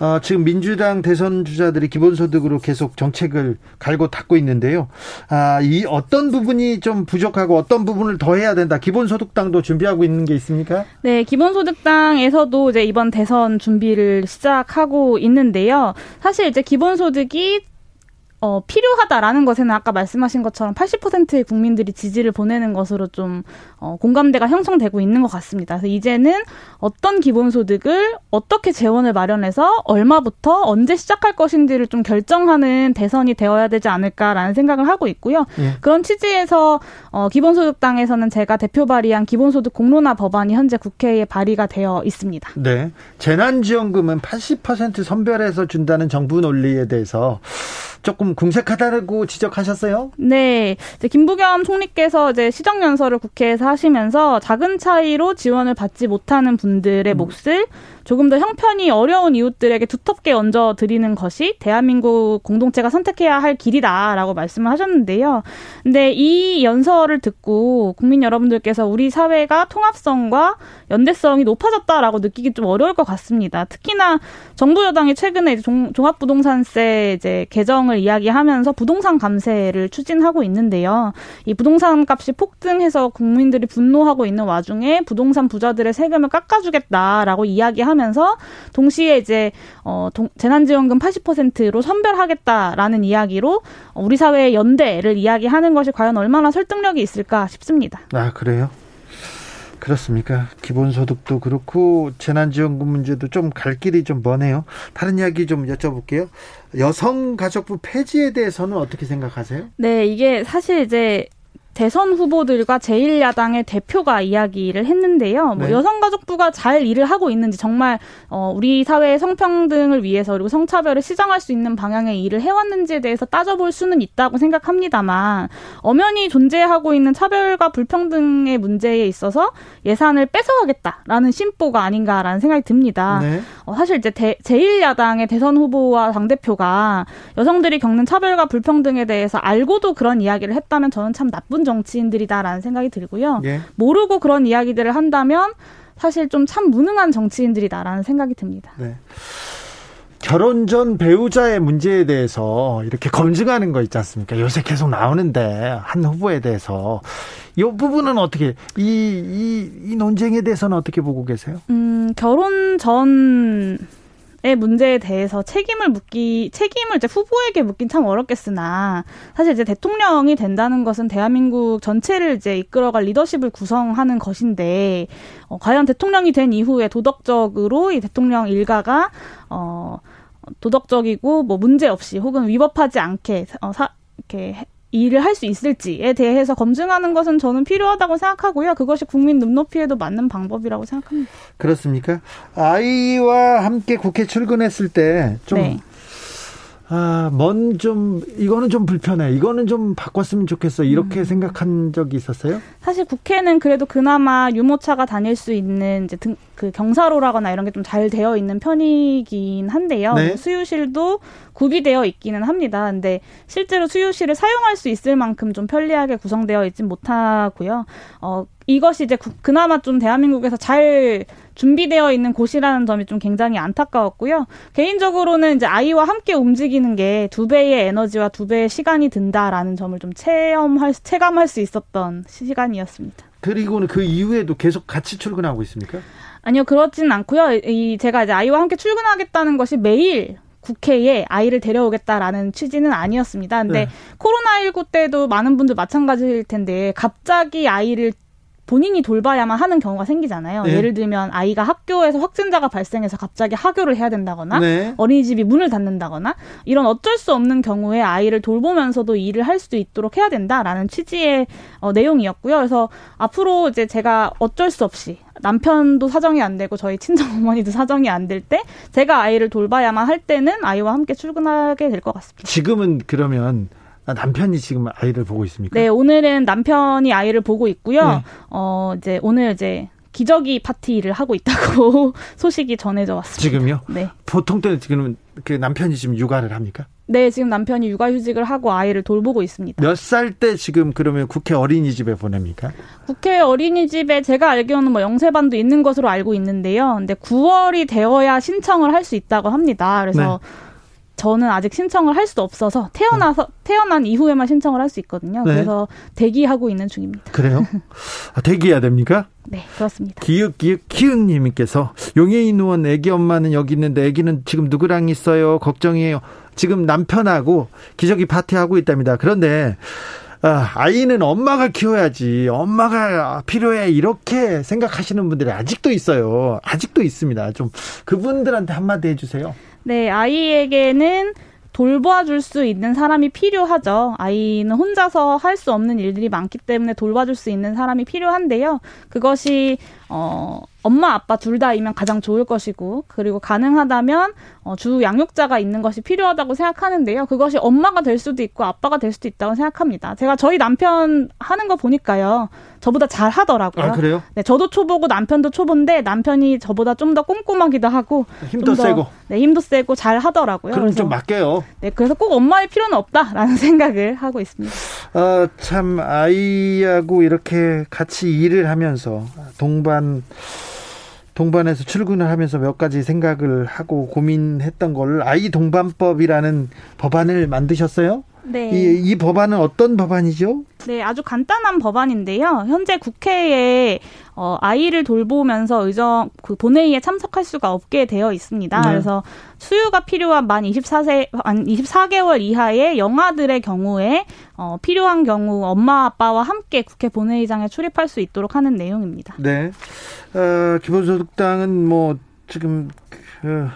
어, 지금 민주당 대선 주자들이 기본소득으로 계속 정책을 갈고 닦고 있는데요. 아, 이 어떤 부분이 좀 부족하고 어떤 부분을 더 해야 된다. 기본소득당도 준비하고 있는 게 있습니까? 네, 기본소득당에서도 이제 이번 대선 준비를 시작하고 있는데요. 사실 이제 기본소득이 어, 필요하다라는 것에는 아까 말씀하신 것처럼 80%의 국민들이 지지를 보내는 것으로 좀 어, 공감대가 형성되고 있는 것 같습니다. 그래서 이제는 어떤 기본소득을 어떻게 재원을 마련해서 얼마부터 언제 시작할 것인지를 좀 결정하는 대선이 되어야 되지 않을까라는 생각을 하고 있고요. 예. 그런 취지에서 어, 기본소득당에서는 제가 대표 발의한 기본소득 공론화 법안이 현재 국회에 발의가 되어 있습니다. 네. 재난지원금은 80% 선별해서 준다는 정부 논리에 대해서 조금 궁색하다고 지적하셨어요? 네. 이제 김부겸 총리께서 이제 시정연설을 국회에서 하시면서 작은 차이로 지원을 받지 못하는 분들의 음. 몫을 조금 더 형편이 어려운 이웃들에게 두텁게 얹어 드리는 것이 대한민국 공동체가 선택해야 할 길이다라고 말씀을 하셨는데요. 근데 이 연설을 듣고 국민 여러분들께서 우리 사회가 통합성과 연대성이 높아졌다라고 느끼기 좀 어려울 것 같습니다. 특히나 정부 여당이 최근에 종, 종합부동산세 이제 개정을 이야기하면서 부동산 감세를 추진하고 있는데요. 이 부동산 값이 폭등해서 국민들이 분노하고 있는 와중에 부동산 부자들의 세금을 깎아주겠다라고 이야기하면 서 동시에 이제 어 동, 재난지원금 80%로 선별하겠다라는 이야기로 우리 사회의 연대를 이야기하는 것이 과연 얼마나 설득력이 있을까 싶습니다. 아 그래요? 그렇습니까? 기본소득도 그렇고 재난지원금 문제도 좀 갈 길이 좀 머네요. 다른 이야기 좀 여쭤볼게요. 여성가족부 폐지에 대해서는 어떻게 생각하세요? 네, 이게 사실 이제 대선 후보들과 제1야당의 대표가 이야기를 했는데요. 뭐 네. 여성가족부가 잘 일을 하고 있는지 정말 어, 우리 사회의 성평등을 위해서 그리고 성차별을 시정할 수 있는 방향의 일을 해왔는지에 대해서 따져볼 수는 있다고 생각합니다만 엄연히 존재하고 있는 차별과 불평등의 문제에 있어서 예산을 뺏어가겠다라는 심보가 아닌가라는 생각이 듭니다. 네. 어, 사실 이제 대, 제1야당의 대선 후보와 당대표가 여성들이 겪는 차별과 불평등에 대해서 알고도 그런 이야기를 했다면 저는 참 나쁜 정치인들이다라는 생각이 들고요. 예. 모르고 그런 이야기들을 한다면 사실 좀 참 무능한 정치인들이다라는 생각이 듭니다. 네. 결혼 전 배우자의 문제에 대해서 이렇게 검증하는 거 있지 않습니까? 요새 계속 나오는데 한 후보에 대해서 이 부분은 어떻게 이, 이, 이 논쟁에 대해서는 어떻게 보고 계세요? 음, 결혼 전 의 문제에 대해서 책임을 묻기 책임을 이제 후보에게 묻긴 참 어렵겠으나 사실 이제 대통령이 된다는 것은 대한민국 전체를 이제 이끌어갈 리더십을 구성하는 것인데 어, 과연 대통령이 된 이후에 도덕적으로 이 대통령 일가가 어 도덕적이고 뭐 문제 없이 혹은 위법하지 않게 어, 사, 이렇게 일을 할 수 있을지에 대해서 검증하는 것은 저는 필요하다고 생각하고요. 그것이 국민 눈높이에도 맞는 방법이라고 생각합니다. 그렇습니까? 아이와 함께 국회 출근했을 때좀 네. 아, 뭔 좀, 이거는 좀 불편해. 이거는 좀 바꿨으면 좋겠어. 이렇게 음. 생각한 적이 있었어요? 사실 국회는 그래도 그나마 유모차가 다닐 수 있는 이제 등, 그 경사로라거나 이런 게 좀 잘 되어 있는 편이긴 한데요. 네. 뭐 수유실도 구비되어 있기는 합니다. 근데 실제로 수유실을 사용할 수 있을 만큼 좀 편리하게 구성되어 있진 못하고요. 어, 이것이 이제 그나마 좀 대한민국에서 잘 준비되어 있는 곳이라는 점이 좀 굉장히 안타까웠고요. 개인적으로는 이제 아이와 함께 움직이는 게 두 배의 에너지와 두 배의 시간이 든다라는 점을 좀 체험할 체감할 수 있었던 시간이었습니다. 그리고는 그 이후에도 계속 같이 출근하고 있습니까? 아니요, 그렇지는 않고요. 이 제가 이제 아이와 함께 출근하겠다는 것이 매일 국회에 아이를 데려오겠다라는 취지는 아니었습니다. 근데 네. 코로나19 때도 많은 분들 마찬가지일 텐데 갑자기 아이를 본인이 돌봐야만 하는 경우가 생기잖아요. 네. 예를 들면 아이가 학교에서 확진자가 발생해서 갑자기 하교를 해야 된다거나 네. 어린이집이 문을 닫는다거나 이런 어쩔 수 없는 경우에 아이를 돌보면서도 일을 할 수도 있도록 해야 된다라는 취지의 어, 내용이었고요. 그래서 앞으로 이제 제가 어쩔 수 없이 남편도 사정이 안 되고 저희 친정 어머니도 사정이 안 될 때 제가 아이를 돌봐야만 할 때는 아이와 함께 출근하게 될 것 같습니다. 지금은 그러면 아, 남편이 지금 아이를 보고 있습니까? 네, 오늘은 남편이 아이를 보고 있고요. 네. 어, 이제 오늘 이제 기저귀 파티를 하고 있다고 [LAUGHS] 소식이 전해져 왔습니다. 지금요? 네. 보통 때는 지금 그 남편이 지금 육아를 합니까? 네, 지금 남편이 육아휴직을 하고 아이를 돌보고 있습니다. 몇 살 때 지금 그러면 국회 어린이집에 보냅니까? 국회 어린이집에 제가 알기로는 뭐 영세반도 있는 것으로 알고 있는데요. 근데 9월이 되어야 신청을 할 수 있다고 합니다. 그래서 네. 저는 아직 신청을 할 수도 없어서 태어나서 네. 태어난 이후에만 신청을 할 수 있거든요. 네. 그래서 대기하고 있는 중입니다. 그래요? [LAUGHS] 아, 대기해야 됩니까? 네, 그렇습니다. 기획 기획 키읔님께서 용해인 의원 애기 엄마는 여기 있는데 애기는 지금 누구랑 있어요? 걱정이에요. 지금 남편하고 기저귀 파티하고 있답니다. 그런데 아, 아이는 엄마가 키워야지. 엄마가 필요해. 이렇게 생각하시는 분들이 아직도 있어요. 아직도 있습니다. 좀 그분들한테 한마디 해주세요. 네, 아이에게는 돌봐줄 수 있는 사람이 필요하죠. 아이는 혼자서 할 수 없는 일들이 많기 때문에 돌봐줄 수 있는 사람이 필요한데요. 그것이 어 엄마 아빠 둘 다이면 가장 좋을 것이고 그리고 가능하다면 어, 주 양육자가 있는 것이 필요하다고 생각하는데요. 그것이 엄마가 될 수도 있고 아빠가 될 수도 있다고 생각합니다. 제가 저희 남편 하는 거 보니까요. 저보다 잘 하더라고요. 아, 그래요? 네, 저도 초보고 남편도 초보인데 남편이 저보다 좀 더 꼼꼼하기도 하고 힘도 더, 세고. 네, 힘도 세고 잘 하더라고요. 그럼 좀 맡겨요. 네, 그래서 꼭 엄마의 필요는 없다라는 [LAUGHS] 생각을 하고 있습니다. 아, 참 아이하고 이렇게 같이 일을 하면서 동반 동반해서 출근을 하면서 몇 가지 생각을 하고 고민했던 걸 아이 동반법이라는 법안을 만드셨어요? 네. 이, 이 법안은 어떤 법안이죠? 네, 아주 간단한 법안인데요. 현재 국회에 어, 아이를 돌보면서 의정 그 본회의에 참석할 수가 없게 되어 있습니다. 네. 그래서 수유가 필요한 만 24세 만 24개월 이하의 영아들의 경우에 어, 필요한 경우 엄마 아빠와 함께 국회 본회의장에 출입할 수 있도록 하는 내용입니다. 네. 어, 기본소득당은 뭐 지금 그,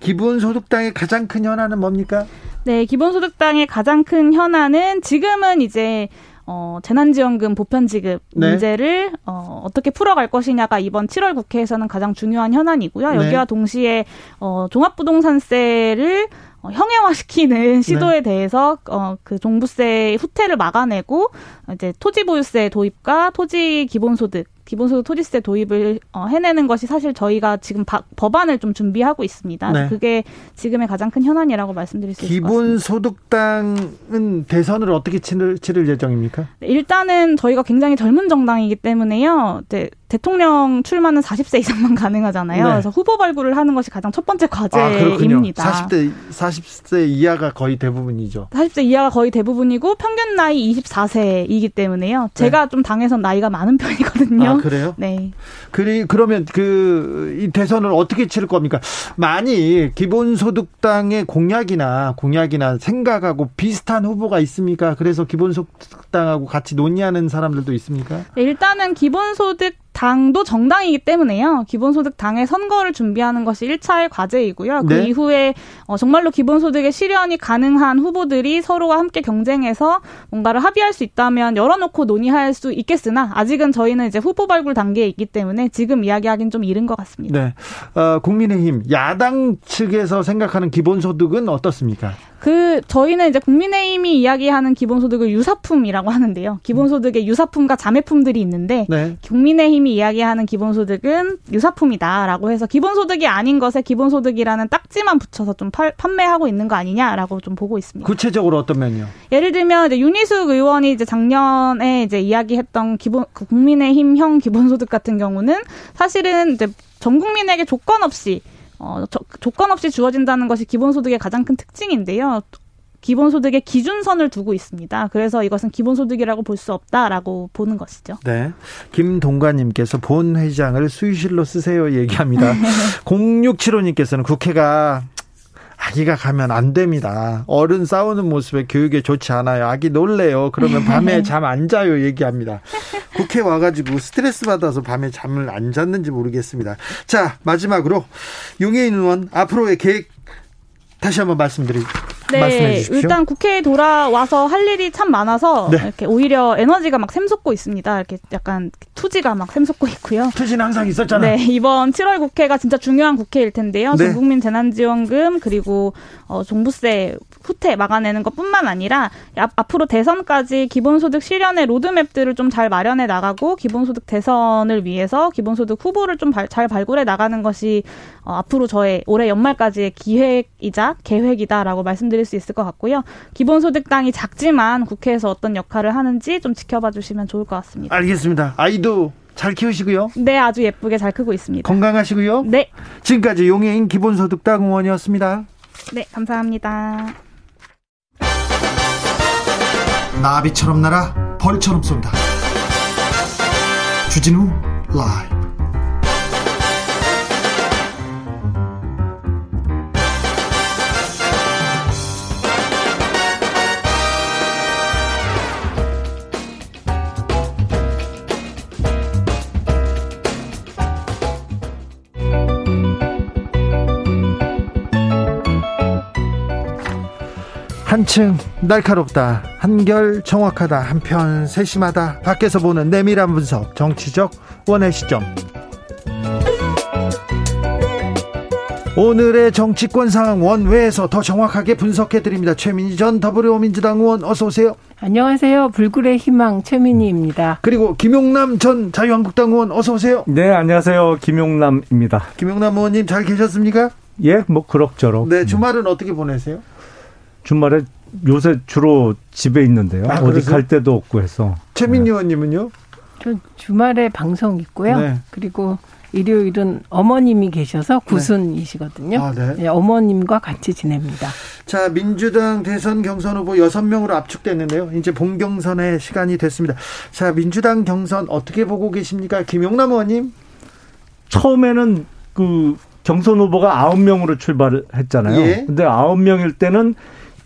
기본소득당의 가장 큰 현안은 뭡니까? 네, 기본소득당의 가장 큰 현안은 지금은 이제 어, 재난지원금 보편 지급 네. 문제를 어, 어떻게 풀어갈 것이냐가 이번 7월 국회에서는 가장 중요한 현안이고요. 네. 여기와 동시에 어, 종합부동산세를 어, 형해화시키는 시도에 대해서 어, 그 종부세 후퇴를 막아내고 이제 토지 보유세 도입과 토지 기본소득 기본소득 토지세 도입을 어, 해내는 것이 사실 저희가 지금 바, 법안을 좀 준비하고 있습니다. 네. 그게 지금의 가장 큰 현안이라고 말씀드릴 수 있을 것 같습니다. 기본소득당은 대선을 어떻게 치를, 치를 예정입니까? 네, 일단은 저희가 굉장히 젊은 정당이기 때문에요. 이제 대통령 출마는 40세 이상만 [LAUGHS] 가능하잖아요. 네. 그래서 후보 발굴을 하는 것이 가장 첫 번째 아, 그렇군요. 과제입니다. 40대 40세 이하가 거의 대부분이죠. 40대 이하가 거의 대부분이고 평균 나이 24세이기 때문에요. 제가 좀 당에선 나이가 많은 편이거든요. 네. 아, 그래요? 네. 그리 그러면 그이 대선을 어떻게 치를 겁니까? 많이 기본소득당의 공약이나 공약이나 생각하고 비슷한 후보가 있습니까? 그래서 기본소득당하고 같이 논의하는 사람들도 있습니까? 네, 일단은 기본소득 당도 정당이기 때문에요. 기본소득 당의 선거를 준비하는 것이 1차의 과제이고요. 그 네. 이후에 어, 정말로 기본소득의 실현이 가능한 후보들이 서로가 함께 경쟁해서 뭔가를 합의할 수 있다면 열어놓고 논의할 수 있겠으나 아직은 저희는 이제 후보 발굴 단계에 있기 때문에 지금 이야기하기는 좀 이른 것 같습니다. 네. 어, 국민의힘 야당 측에서 생각하는 기본소득은 어떻습니까? 그 저희는 이제 국민의힘이 이야기하는 기본소득을 유사품이라고 하는데요. 기본소득의 유사품과 자매품들이 있는데 네. 국민의힘이 이야기하는 기본소득은 유사품이다라고 해서 기본소득이 아닌 것에 기본소득이라는 딱지만 붙여서 좀 팔- 판매하고 있는 거 아니냐라고 좀 보고 있습니다. 구체적으로 어떤 면요? 예를 들면 이제 윤희숙 의원이 이제 작년에 이제 이야기했던 기본 그 국민의힘형 기본소득 같은 경우는 사실은 이제 전 국민에게 조건 없이 어 저- 조건 없이 주어진다는 것이 기본소득의 가장 큰 특징인데요. 기본소득의 기준선을 두고 있습니다. 그래서 이것은 기본소득이라고 볼 수 없다라고 보는 것이죠. 네. 김동관님께서 본 회장을 수의실로 쓰세요 얘기합니다. [LAUGHS] 0675님께서는 국회가 아기가 가면 안 됩니다. 어른 싸우는 모습에 교육에 좋지 않아요. 아기 놀래요. 그러면 밤에 잠 안 자요 얘기합니다. 국회 와가지고 스트레스 받아서 밤에 잠을 안 잤는지 모르겠습니다. 자 마지막으로 용해인 의원 앞으로의 계획 다시 한번 말씀드리 말씀해 네, 주십시오. 일단 국회에 돌아와서 할 일이 참 많아서 네. 이렇게 오히려 에너지가 막 샘솟고 있습니다. 이렇게 약간 투지가 막 샘솟고 있고요. 투신 항상 있었잖아. 네, 이번 7월 국회가 진짜 중요한 국회일 텐데요. 네. 전국민 재난지원금 그리고 어, 종부세 후퇴 막아내는 것뿐만 아니라 앞, 앞으로 대선까지 기본소득 실현의 로드맵들을 좀 잘 마련해 나가고 기본소득 대선을 위해서 기본소득 후보를 좀 잘 발굴해 나가는 것이 어, 앞으로 저의 올해 연말까지의 기획이자 계획이다라고 말씀드릴 수 있을 것 같고요. 기본소득 당이 작지만 국회에서 어떤 역할을 하는지 좀 지켜봐 주시면 좋을 것 같습니다. 알겠습니다. 아이도 잘 키우시고요. 네, 아주 예쁘게 잘 크고 있습니다. 건강하시고요. 네, 지금까지 용해인 기본소득당 의원이었습니다. 네, 감사합니다. 나비처럼 날아 벌처럼 쏜다. 주진우 라이브. 한층 날카롭다 한결 정확하다 한편 세심하다 밖에서 보는 내밀한 분석 정치적 원의 시점 오늘의 정치권 상황 원외에서 더 정확하게 분석해 드립니다. 최민희 전 더불어민주당 의원 어서 오세요. 안녕하세요. 불굴의 희망 최민희입니다. 그리고 김용남 전 자유한국당 의원 어서 오세요. 네, 안녕하세요. 김용남입니다. 김용남 의원님 잘 계셨습니까? 예, 뭐 그럭저럭. 네, 주말은 어떻게 보내세요? 주말에 요새 주로 집에 있는데요. 아, 어디 갈 데도 없고 해서. 최민희 네. 의원님은요? 저 주말에 방송 있고요. 네. 그리고 일요일은 어머님이 계셔서 구순이시거든요. 아, 네. 네, 어머님과 같이 지냅니다. 자, 민주당 대선 경선 후보 6명으로 압축됐는데요. 이제 본경선의 시간이 됐습니다. 자, 민주당 경선 어떻게 보고 계십니까? 김용남 의원님? 처음에는 그 경선 후보가 9명으로 출발을 했잖아요. 예. 근데 9명일 때는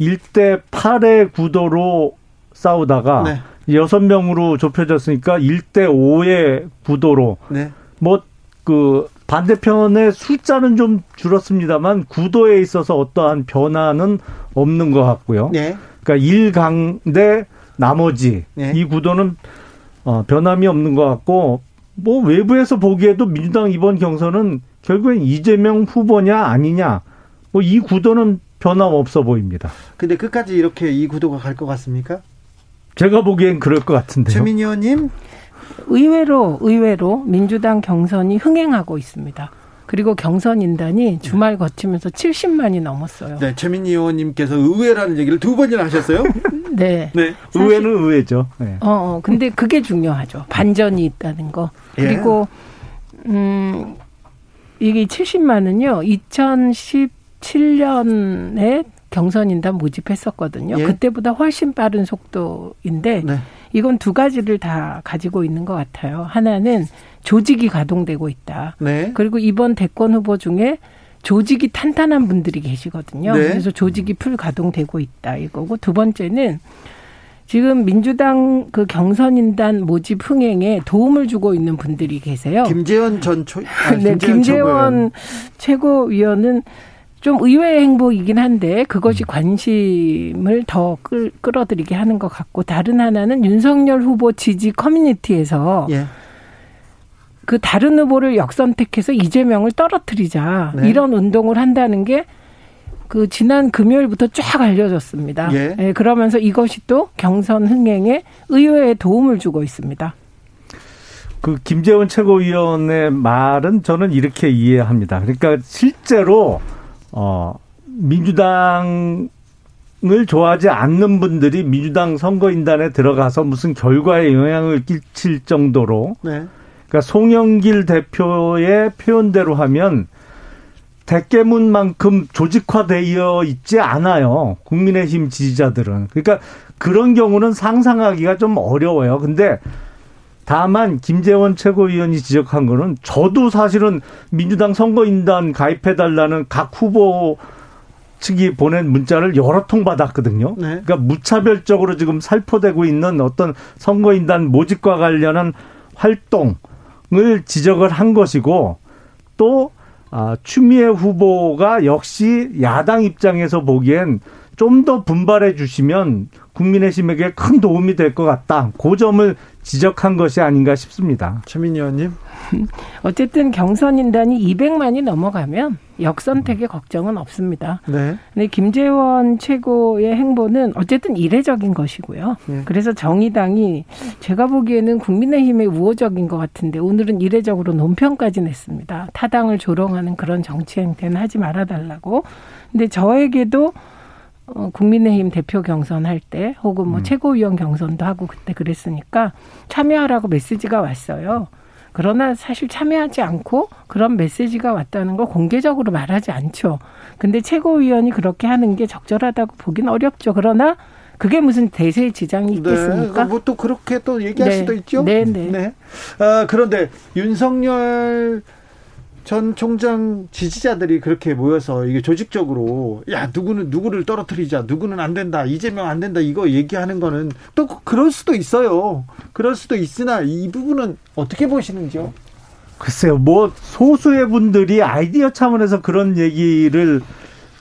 1대 8의 구도로 싸우다가 네. 6명으로 좁혀졌으니까 1대 5의 구도로 네. 뭐그 반대편의 숫자는 좀 줄었습니다만 구도에 있어서 어떠한 변화는 없는 것 같고요. 네. 그러니까 1강 대 나머지 네. 이 구도는 어, 변함이 없는 것 같고 뭐 외부에서 보기에도 민주당 이번 경선은 결국엔 이재명 후보냐 아니냐 뭐 이 구도는 변함없어 보입니다. 근데 끝까지 이렇게 이 구도가 갈 것 같습니까? 제가 보기엔 그럴 것 같은데요. 최민희 의원님 의외로 의외로 민주당 경선이 흥행하고 있습니다. 그리고 경선 인단이 주말 거치면서 70만이 넘었어요. 네, 최민희 의원님께서 의외라는 얘기를 두 번이나 하셨어요? [LAUGHS] 네. 네. 의외는 의외죠. 네. 어, 어, 근데 그게 중요하죠. 반전이 있다는 거. 예. 그리고 음 이게 70만은요. 2017년에 경선인단 모집했었거든요. 예? 그때보다 훨씬 빠른 속도인데 네. 이건 두 가지를 다 가지고 있는 것 같아요. 하나는 조직이 가동되고 있다. 네. 그리고 이번 대권 후보 중에 조직이 탄탄한 분들이 계시거든요. 네. 그래서 조직이 풀 가동되고 있다 이거고 두 번째는 지금 민주당 그 경선인단 모집 흥행에 도움을 주고 있는 분들이 계세요. 김재원 전 초, 아, [LAUGHS] 네, 김재원 최고위원은 좀 의외의 행보이긴 한데 그것이 음. 관심을 더 끌, 끌어들이게 하는 것 같고 다른 하나는 윤석열 후보 지지 커뮤니티에서 예. 그 다른 후보를 역선택해서 이재명을 떨어뜨리자 네. 이런 운동을 한다는 게 그 지난 금요일부터 쫙 알려졌습니다. 예. 예, 그러면서 이것이 또 경선 흥행에 의외의 도움을 주고 있습니다. 그 김재원 최고위원의 말은 저는 이렇게 이해합니다. 그러니까 실제로 어, 민주당을 좋아하지 않는 분들이 민주당 선거인단에 들어가서 무슨 결과에 영향을 끼칠 정도로 네. 그러니까 송영길 대표의 표현대로 하면 대깨문만큼 조직화되어 있지 않아요. 국민의힘 지지자들은. 그러니까 그런 경우는 상상하기가 좀 어려워요. 근데 다만 김재원 최고위원이 지적한 거는 저도 사실은 민주당 선거인단 가입해달라는 각 후보 측이 보낸 문자를 여러 통 받았거든요. 네. 그러니까 무차별적으로 지금 살포되고 있는 어떤 선거인단 모집과 관련한 활동을 지적을 한 것이고 또 아, 추미애 후보가 역시 야당 입장에서 보기엔 좀 더 분발해 주시면 국민의힘에게 큰 도움이 될 것 같다. 그 점을 지적한 것이 아닌가 싶습니다. 최민희 의원님. [LAUGHS] 어쨌든 경선 인단이 200만이 넘어가면 역선택의 걱정은 없습니다. 네. 근데 김재원 최고의 행보는 어쨌든 이례적인 것이고요. 네. 그래서 정의당이 제가 보기에는 국민의힘의 우호적인 것 같은데 오늘은 이례적으로 논평까지 냈습니다. 타당을 조롱하는 그런 정치 행태는 하지 말아달라고. 근데 저에게도 어, 국민의힘 대표 경선할 때 혹은 뭐 음. 최고위원 경선도 하고 그때 그랬으니까 참여하라고 메시지가 왔어요. 그러나 사실 참여하지 않고 그런 메시지가 왔다는 걸 공개적으로 말하지 않죠. 근데 최고위원이 그렇게 하는 게 적절하다고 보긴 어렵죠. 그러나 그게 무슨 대세의 지장이 네. 있겠습니까? 네, 뭐또 그렇게 또 얘기할 네. 수도 있죠. 네, 네. 네. 아, 그런데 윤석열 전 총장 지지자들이 그렇게 모여서 이게 조직적으로 야 누구는 누구를 떨어뜨리자 누구는 안 된다 이재명 안 된다 이거 얘기하는 거는 또 그럴 수도 있어요. 그럴 수도 있으나 이 부분은 어떻게 보시는지요? 글쎄요, 뭐 소수의 분들이 아이디어 차원에서 그런 얘기를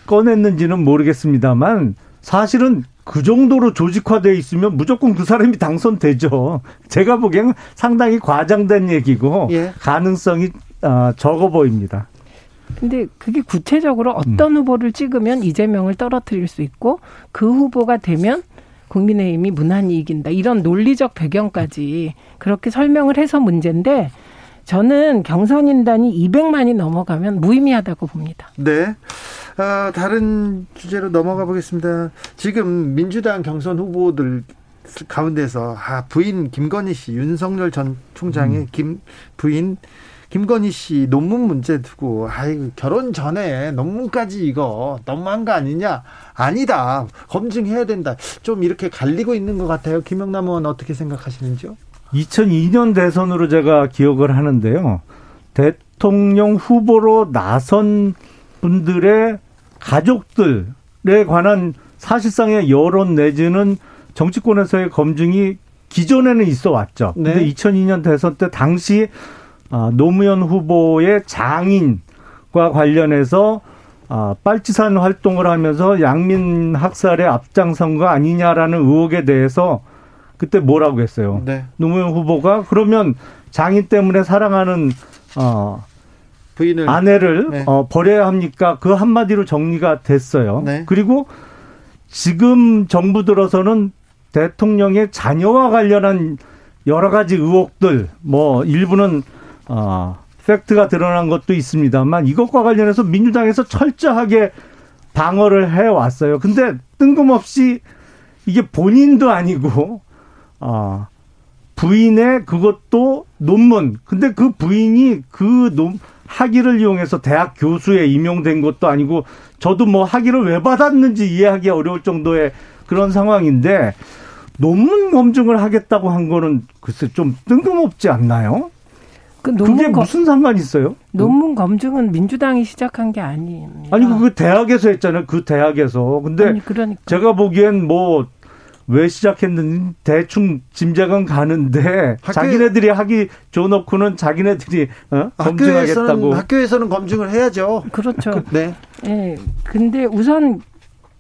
꺼냈는지는 모르겠습니다만 사실은 그 정도로 조직화되어 있으면 무조건 그 사람이 당선되죠. 제가 보기에는 상당히 과장된 얘기고 예. 가능성이 어, 적어 보입니다. 근데 그게 구체적으로 어떤 음. 후보를 찍으면 이재명을 떨어뜨릴 수 있고 그 후보가 되면 국민의힘이 무난히 이긴다. 이런 논리적 배경까지 그렇게 설명을 해서 문제인데 저는 경선인단이 200만이 넘어가면 무의미하다고 봅니다. 네. 아, 다른 주제로 넘어가 보겠습니다. 지금 민주당 경선 후보들 가운데서 아, 부인 김건희 씨, 윤석열 전 총장의 음. 김 부인 김건희 씨 논문 문제 두고 아이 결혼 전에 논문까지 이거 너무한 거 아니냐? 아니다. 검증해야 된다. 좀 이렇게 갈리고 있는 것 같아요. 김영남 의원 어떻게 생각하시는지요? 2002년 대선으로 제가 기억을 하는데요. 대통령 후보로 나선 분들의 가족들에 관한 사실상의 여론 내지는 정치권에서의 검증이 기존에는 있어 왔죠. 네. 근데 2002년 대선 때 당시 아, 노무현 후보의 장인과 관련해서 아, 빨치산 활동을 하면서 양민 학살의 앞장선 거 아니냐라는 의혹에 대해서 그때 뭐라고 했어요. 네. 노무현 후보가 그러면 장인 때문에 사랑하는 어 부인을 아내를 네. 어, 버려야 합니까? 그 한마디로 정리가 됐어요. 네. 그리고 지금 정부 들어서는 대통령의 자녀와 관련한 여러 가지 의혹들 뭐 일부는 어, 팩트가 드러난 것도 있습니다만 이것과 관련해서 민주당에서 철저하게 방어를 해 왔어요. 근데 뜬금없이 이게 본인도 아니고 어, 부인의 그것도 논문. 근데 그 부인이 그 논, 학위를 이용해서 대학 교수에 임용된 것도 아니고 저도 뭐 학위를 왜 받았는지 이해하기 어려울 정도의 그런 상황인데 논문 검증을 하겠다고 한 거는 글쎄 좀 뜬금없지 않나요? 그 그게 무슨 상관이 있어요? 논문 검증은 민주당이 시작한 게 아닙니다. 아니 그 대학에서 했잖아요. 그 대학에서. 근데 아니, 그러니까. 제가 보기엔 뭐 왜 시작했는지 대충 짐작은 가는데 학교, 자기네들이 하기 줘놓고는 자기네들이 어? 검증하겠다고. 학교에서는 검증을 해야죠. 그렇죠. 네. 네. 근데 우선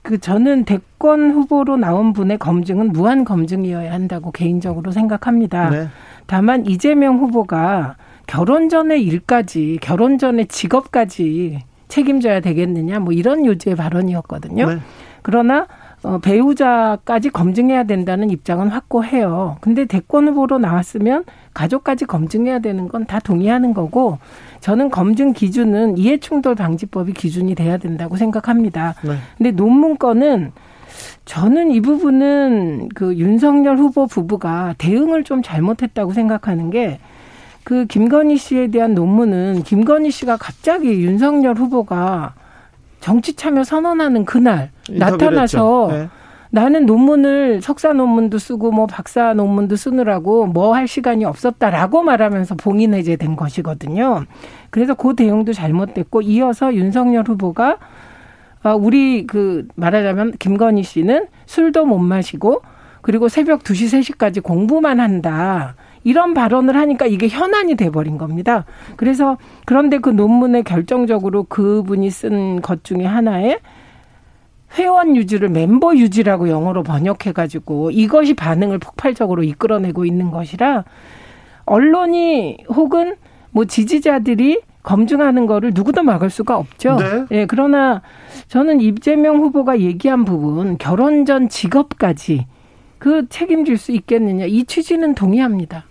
그 저는 대권 후보로 나온 분의 검증은 무한 검증이어야 한다고 개인적으로 생각합니다. 네. 다만 이재명 후보가 결혼 전의 일까지, 결혼 전의 직업까지 책임져야 되겠느냐, 뭐 이런 요지의 발언이었거든요. 네. 그러나 어, 배우자까지 검증해야 된다는 입장은 확고해요. 근데 대권 후보로 나왔으면 가족까지 검증해야 되는 건 다 동의하는 거고 저는 검증 기준은 이해충돌 방지법이 기준이 돼야 된다고 생각합니다. 네. 근데 논문 건은 저는 이 부분은 그 윤석열 후보 부부가 대응을 좀 잘못했다고 생각하는 게 그 김건희 씨에 대한 논문은 김건희 씨가 갑자기 윤석열 후보가 정치 참여 선언하는 그날 나타나서 네. 나는 논문을 석사 논문도 쓰고 뭐 박사 논문도 쓰느라고 뭐 할 시간이 없었다라고 말하면서 봉인 해제된 것이거든요. 그래서 그 대응도 잘못됐고 이어서 윤석열 후보가 아, 우리 그 말하자면 김건희 씨는 술도 못 마시고 그리고 새벽 2시, 3시까지 공부만 한다. 이런 발언을 하니까 이게 현안이 돼버린 겁니다. 그래서 그런데 그 논문에 결정적으로 그분이 쓴 것 중에 하나에 회원 유지를 멤버 유지라고 영어로 번역해가지고 이것이 반응을 폭발적으로 이끌어내고 있는 것이라 언론이 혹은 뭐 지지자들이 검증하는 거를 누구도 막을 수가 없죠. 네. 예, 그러나 저는 이재명 후보가 얘기한 부분 결혼 전 직업까지 그 책임질 수 있겠느냐 이 취지는 동의합니다.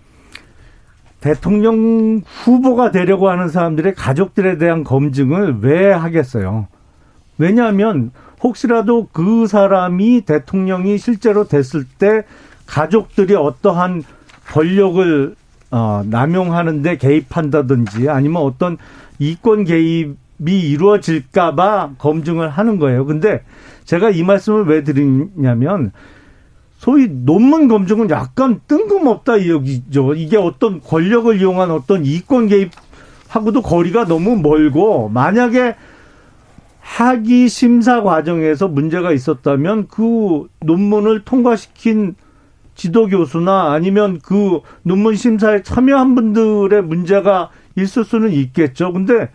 대통령 후보가 되려고 하는 사람들의 가족들에 대한 검증을 왜 하겠어요? 왜냐하면 혹시라도 그 사람이 대통령이 실제로 됐을 때 가족들이 어떠한 권력을 어, 남용하는데 개입한다든지 아니면 어떤 이권 개입이 이루어질까봐 검증을 하는 거예요. 근데 제가 이 말씀을 왜 드리냐면 소위 논문 검증은 약간 뜬금없다 이 얘기죠. 이게 어떤 권력을 이용한 어떤 이권 개입하고도 거리가 너무 멀고 만약에 학위 심사 과정에서 문제가 있었다면 그 논문을 통과시킨 지도 교수나 아니면 그 논문 심사에 참여한 분들의 문제가 있을 수는 있겠죠. 근데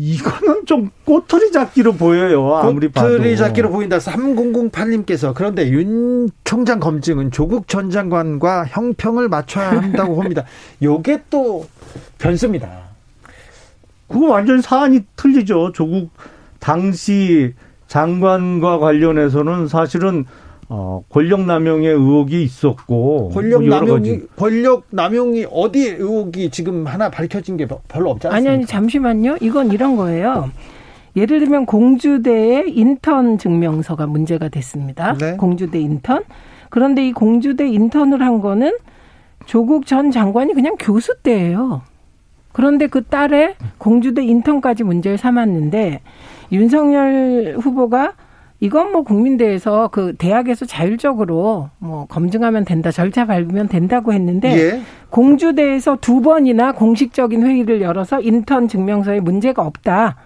이거는 좀 꼬투리 잡기로 보여요. 아무리 봐도. 꼬투리 잡기로 보인다. 3008님께서 그런데 윤 총장 검증은 조국 전 장관과 형평을 맞춰야 한다고 봅니다. [LAUGHS] 요게 또 변수입니다. 그거 완전 사안이 틀리죠. 조국 당시 장관과 관련해서는 사실은 어, 권력 남용의 의혹이 있었고 권력 뭐 남용이 권력 남용이 어디 의혹이 지금 하나 밝혀진 게 별로 없지 않습니까? 아니 아니 잠시만요. 이건 이런 거예요. 예를 들면 공주대의 인턴 증명서가 문제가 됐습니다. 네. 공주대 인턴. 그런데 이 공주대 인턴을 한 거는 조국 전 장관이 그냥 교수 때예요. 그런데 그 딸의 공주대 인턴까지 문제를 삼았는데 윤석열 후보가 이건 뭐 국민대에서 그 대학에서 자율적으로 뭐 검증하면 된다, 절차 밟으면 된다고 했는데 예. 공주대에서 두 번이나 공식적인 회의를 열어서 인턴 증명서에 문제가 없다.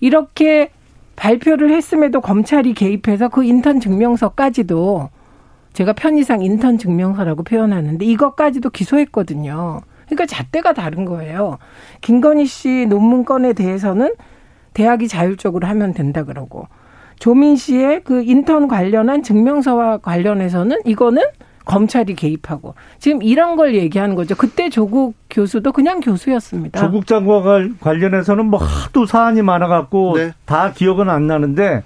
이렇게 발표를 했음에도 검찰이 개입해서 그 인턴 증명서까지도 제가 편의상 인턴 증명서라고 표현하는데 이것까지도 기소했거든요. 그러니까 잣대가 다른 거예요. 김건희 씨 논문 건에 대해서는 대학이 자율적으로 하면 된다 그러고 조민 씨의 그 인턴 관련한 증명서와 관련해서는 이거는 검찰이 개입하고 지금 이런 걸 얘기하는 거죠. 그때 조국 교수도 그냥 교수였습니다. 조국 장관과 관련해서는 뭐 하도 사안이 많아갖고 네. 다 기억은 안 나는데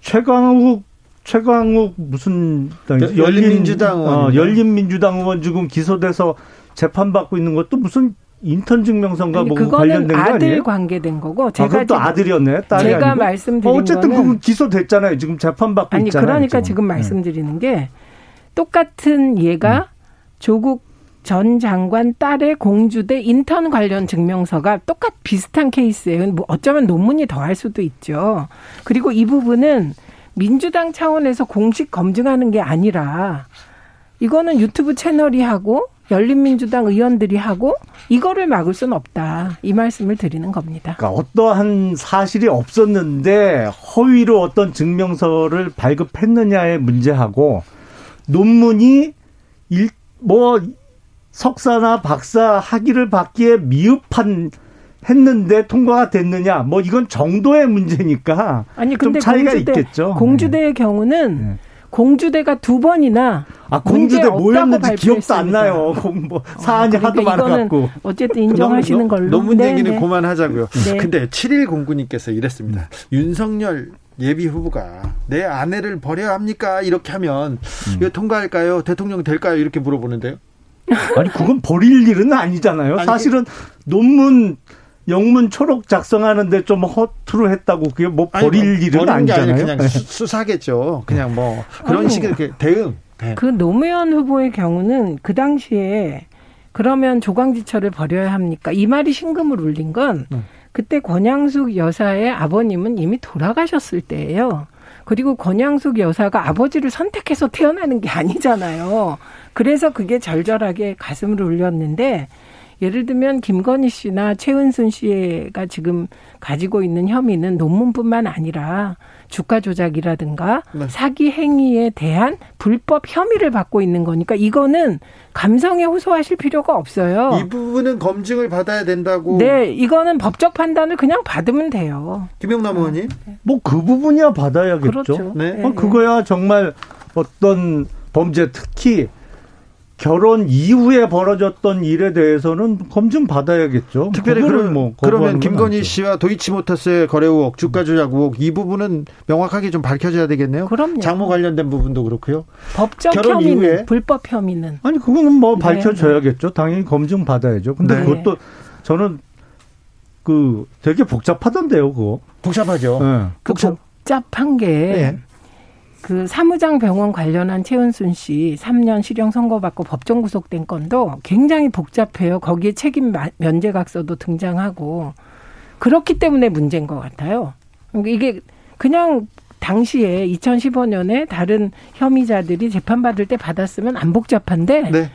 최광욱 최광욱 무슨 열린민주당 의원 어, 열린민주당 의원 지금 기소돼서 재판받고 있는 것도 무슨 인턴 증명서인가 뭐 관련된 거 아니에요? 관계된 거고 아, 제가 아, 또 아들이었네. 딸이 제가 아니고? 말씀드린 어, 어쨌든 그건 기소됐잖아요. 지금 재판 받고 아니, 있잖아요. 그러니까 지금, 지금 네. 말씀드리는 게 똑같은 얘가 음. 조국 전 장관 딸의 공주대 인턴 관련 증명서가 똑같 비슷한 케이스예요. 뭐 어쩌면 논문이 더할 수도 있죠. 그리고 이 부분은 민주당 차원에서 공식 검증하는 게 아니라 이거는 유튜브 채널이 하고 열린민주당 의원들이 하고 이거를 막을 수는 없다. 이 말씀을 드리는 겁니다. 그러니까 어떠한 사실이 없었는데 허위로 어떤 증명서를 발급했느냐의 문제하고 논문이 일, 뭐 석사나 박사 학위를 받기에 미흡한 했는데 통과가 됐느냐 뭐 이건 정도의 문제니까 아니 근데 좀 차이가 공주대, 있겠죠. 공주대의 네. 경우는 네. 공주대가 두 번이나 아 공주대 뭐였는지 기억도 안 나요. 뭐 어, 사안이 그러니까 하도 많아갖고 어쨌든 인정하시는 걸로 논문 네, 얘기는 네. 그만하자고요. 네. 근데 7109님께서 이랬습니다. 윤석열 예비 후보가 내 아내를 버려야 합니까? 이렇게 하면 음. 이거 통과할까요? 대통령 될까요? 이렇게 물어보는데요. 아니 그건 버릴 일은 아니잖아요. 아니, 사실은 논문 영문 초록 작성하는데 좀 허투루 했다고 그게 뭐 버릴 아니, 일은 아니잖아요. 그냥 네. 수사겠죠. 그냥 뭐 그런 식의 대응. 네. 그 노무현 후보의 경우는 그 당시에 그러면 조광지철을 버려야 합니까? 이 말이 신금을 울린 건 네. 그때 권양숙 여사의 아버님은 이미 돌아가셨을 때예요. 그리고 권양숙 여사가 아버지를 선택해서 태어나는 게 아니잖아요. 그래서 그게 절절하게 가슴을 울렸는데 예를 들면 김건희 씨나 최은순 씨가 지금 가지고 있는 혐의는 논문뿐만 아니라 주가 조작이라든가 네. 사기 행위에 대한 불법 혐의를 받고 있는 거니까 이거는 감성에 호소하실 필요가 없어요. 이 부분은 검증을 받아야 된다고. 네, 이거는 법적 판단을 그냥 받으면 돼요. 김영남 의원님. 네. 뭐그 부분이야 받아야겠죠. 그렇죠. 네. 어, 그거야 정말 어떤 범죄 특히 결혼 이후에 벌어졌던 일에 대해서는 검증 받아야겠죠. 특별히 그럼, 뭐 그러면 김건희 씨와 도이치모터스의 거래 의혹, 주가 조작 의혹 이 부분은 명확하게 좀 밝혀져야 되겠네요. 그럼요. 장모 관련된 부분도 그렇고요. 법적 결혼 혐의는 이후에 불법 혐의는 아니 그거는 뭐 네. 밝혀져야겠죠. 당연히 검증 받아야죠. 근데 네. 그것도 저는 그 되게 복잡하던데요, 그거. 복잡하죠. 네. 그 복잡. 복잡한 게 네. 그 사무장 병원 관련한 최은순 씨 3년 실형 선고받고 법정 구속된 건도 굉장히 복잡해요. 거기에 책임 면제각서도 등장하고 그렇기 때문에 문제인 것 같아요. 이게 그냥 당시에 2015년에 다른 혐의자들이 재판받을 때 받았으면 안 복잡한데 네.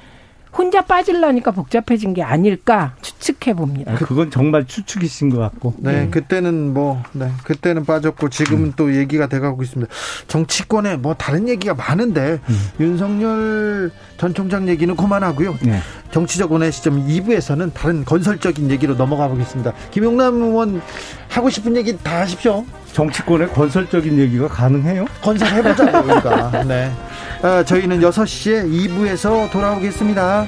혼자 빠질라니까 복잡해진 게 아닐까 추측해 봅니다. 아, 그건 정말 추측이신 것 같고. 네, 네. 그때는 뭐, 네, 그때는 빠졌고 지금은 음. 또 얘기가 돼가고 있습니다. 정치권에 뭐 다른 얘기가 많은데 음. 윤석열 전 총장 얘기는 그만하고요. 네. 정치적 원의 시점 2부에서는 다른 건설적인 얘기로 넘어가 보겠습니다. 김용남 의원 하고 싶은 얘기 다 하십시오. 정치권의 건설적인 얘기가 가능해요? 건설해보자고, 우리가. [LAUGHS] 네. 아, 저희는 6시에 2부에서 돌아오겠습니다.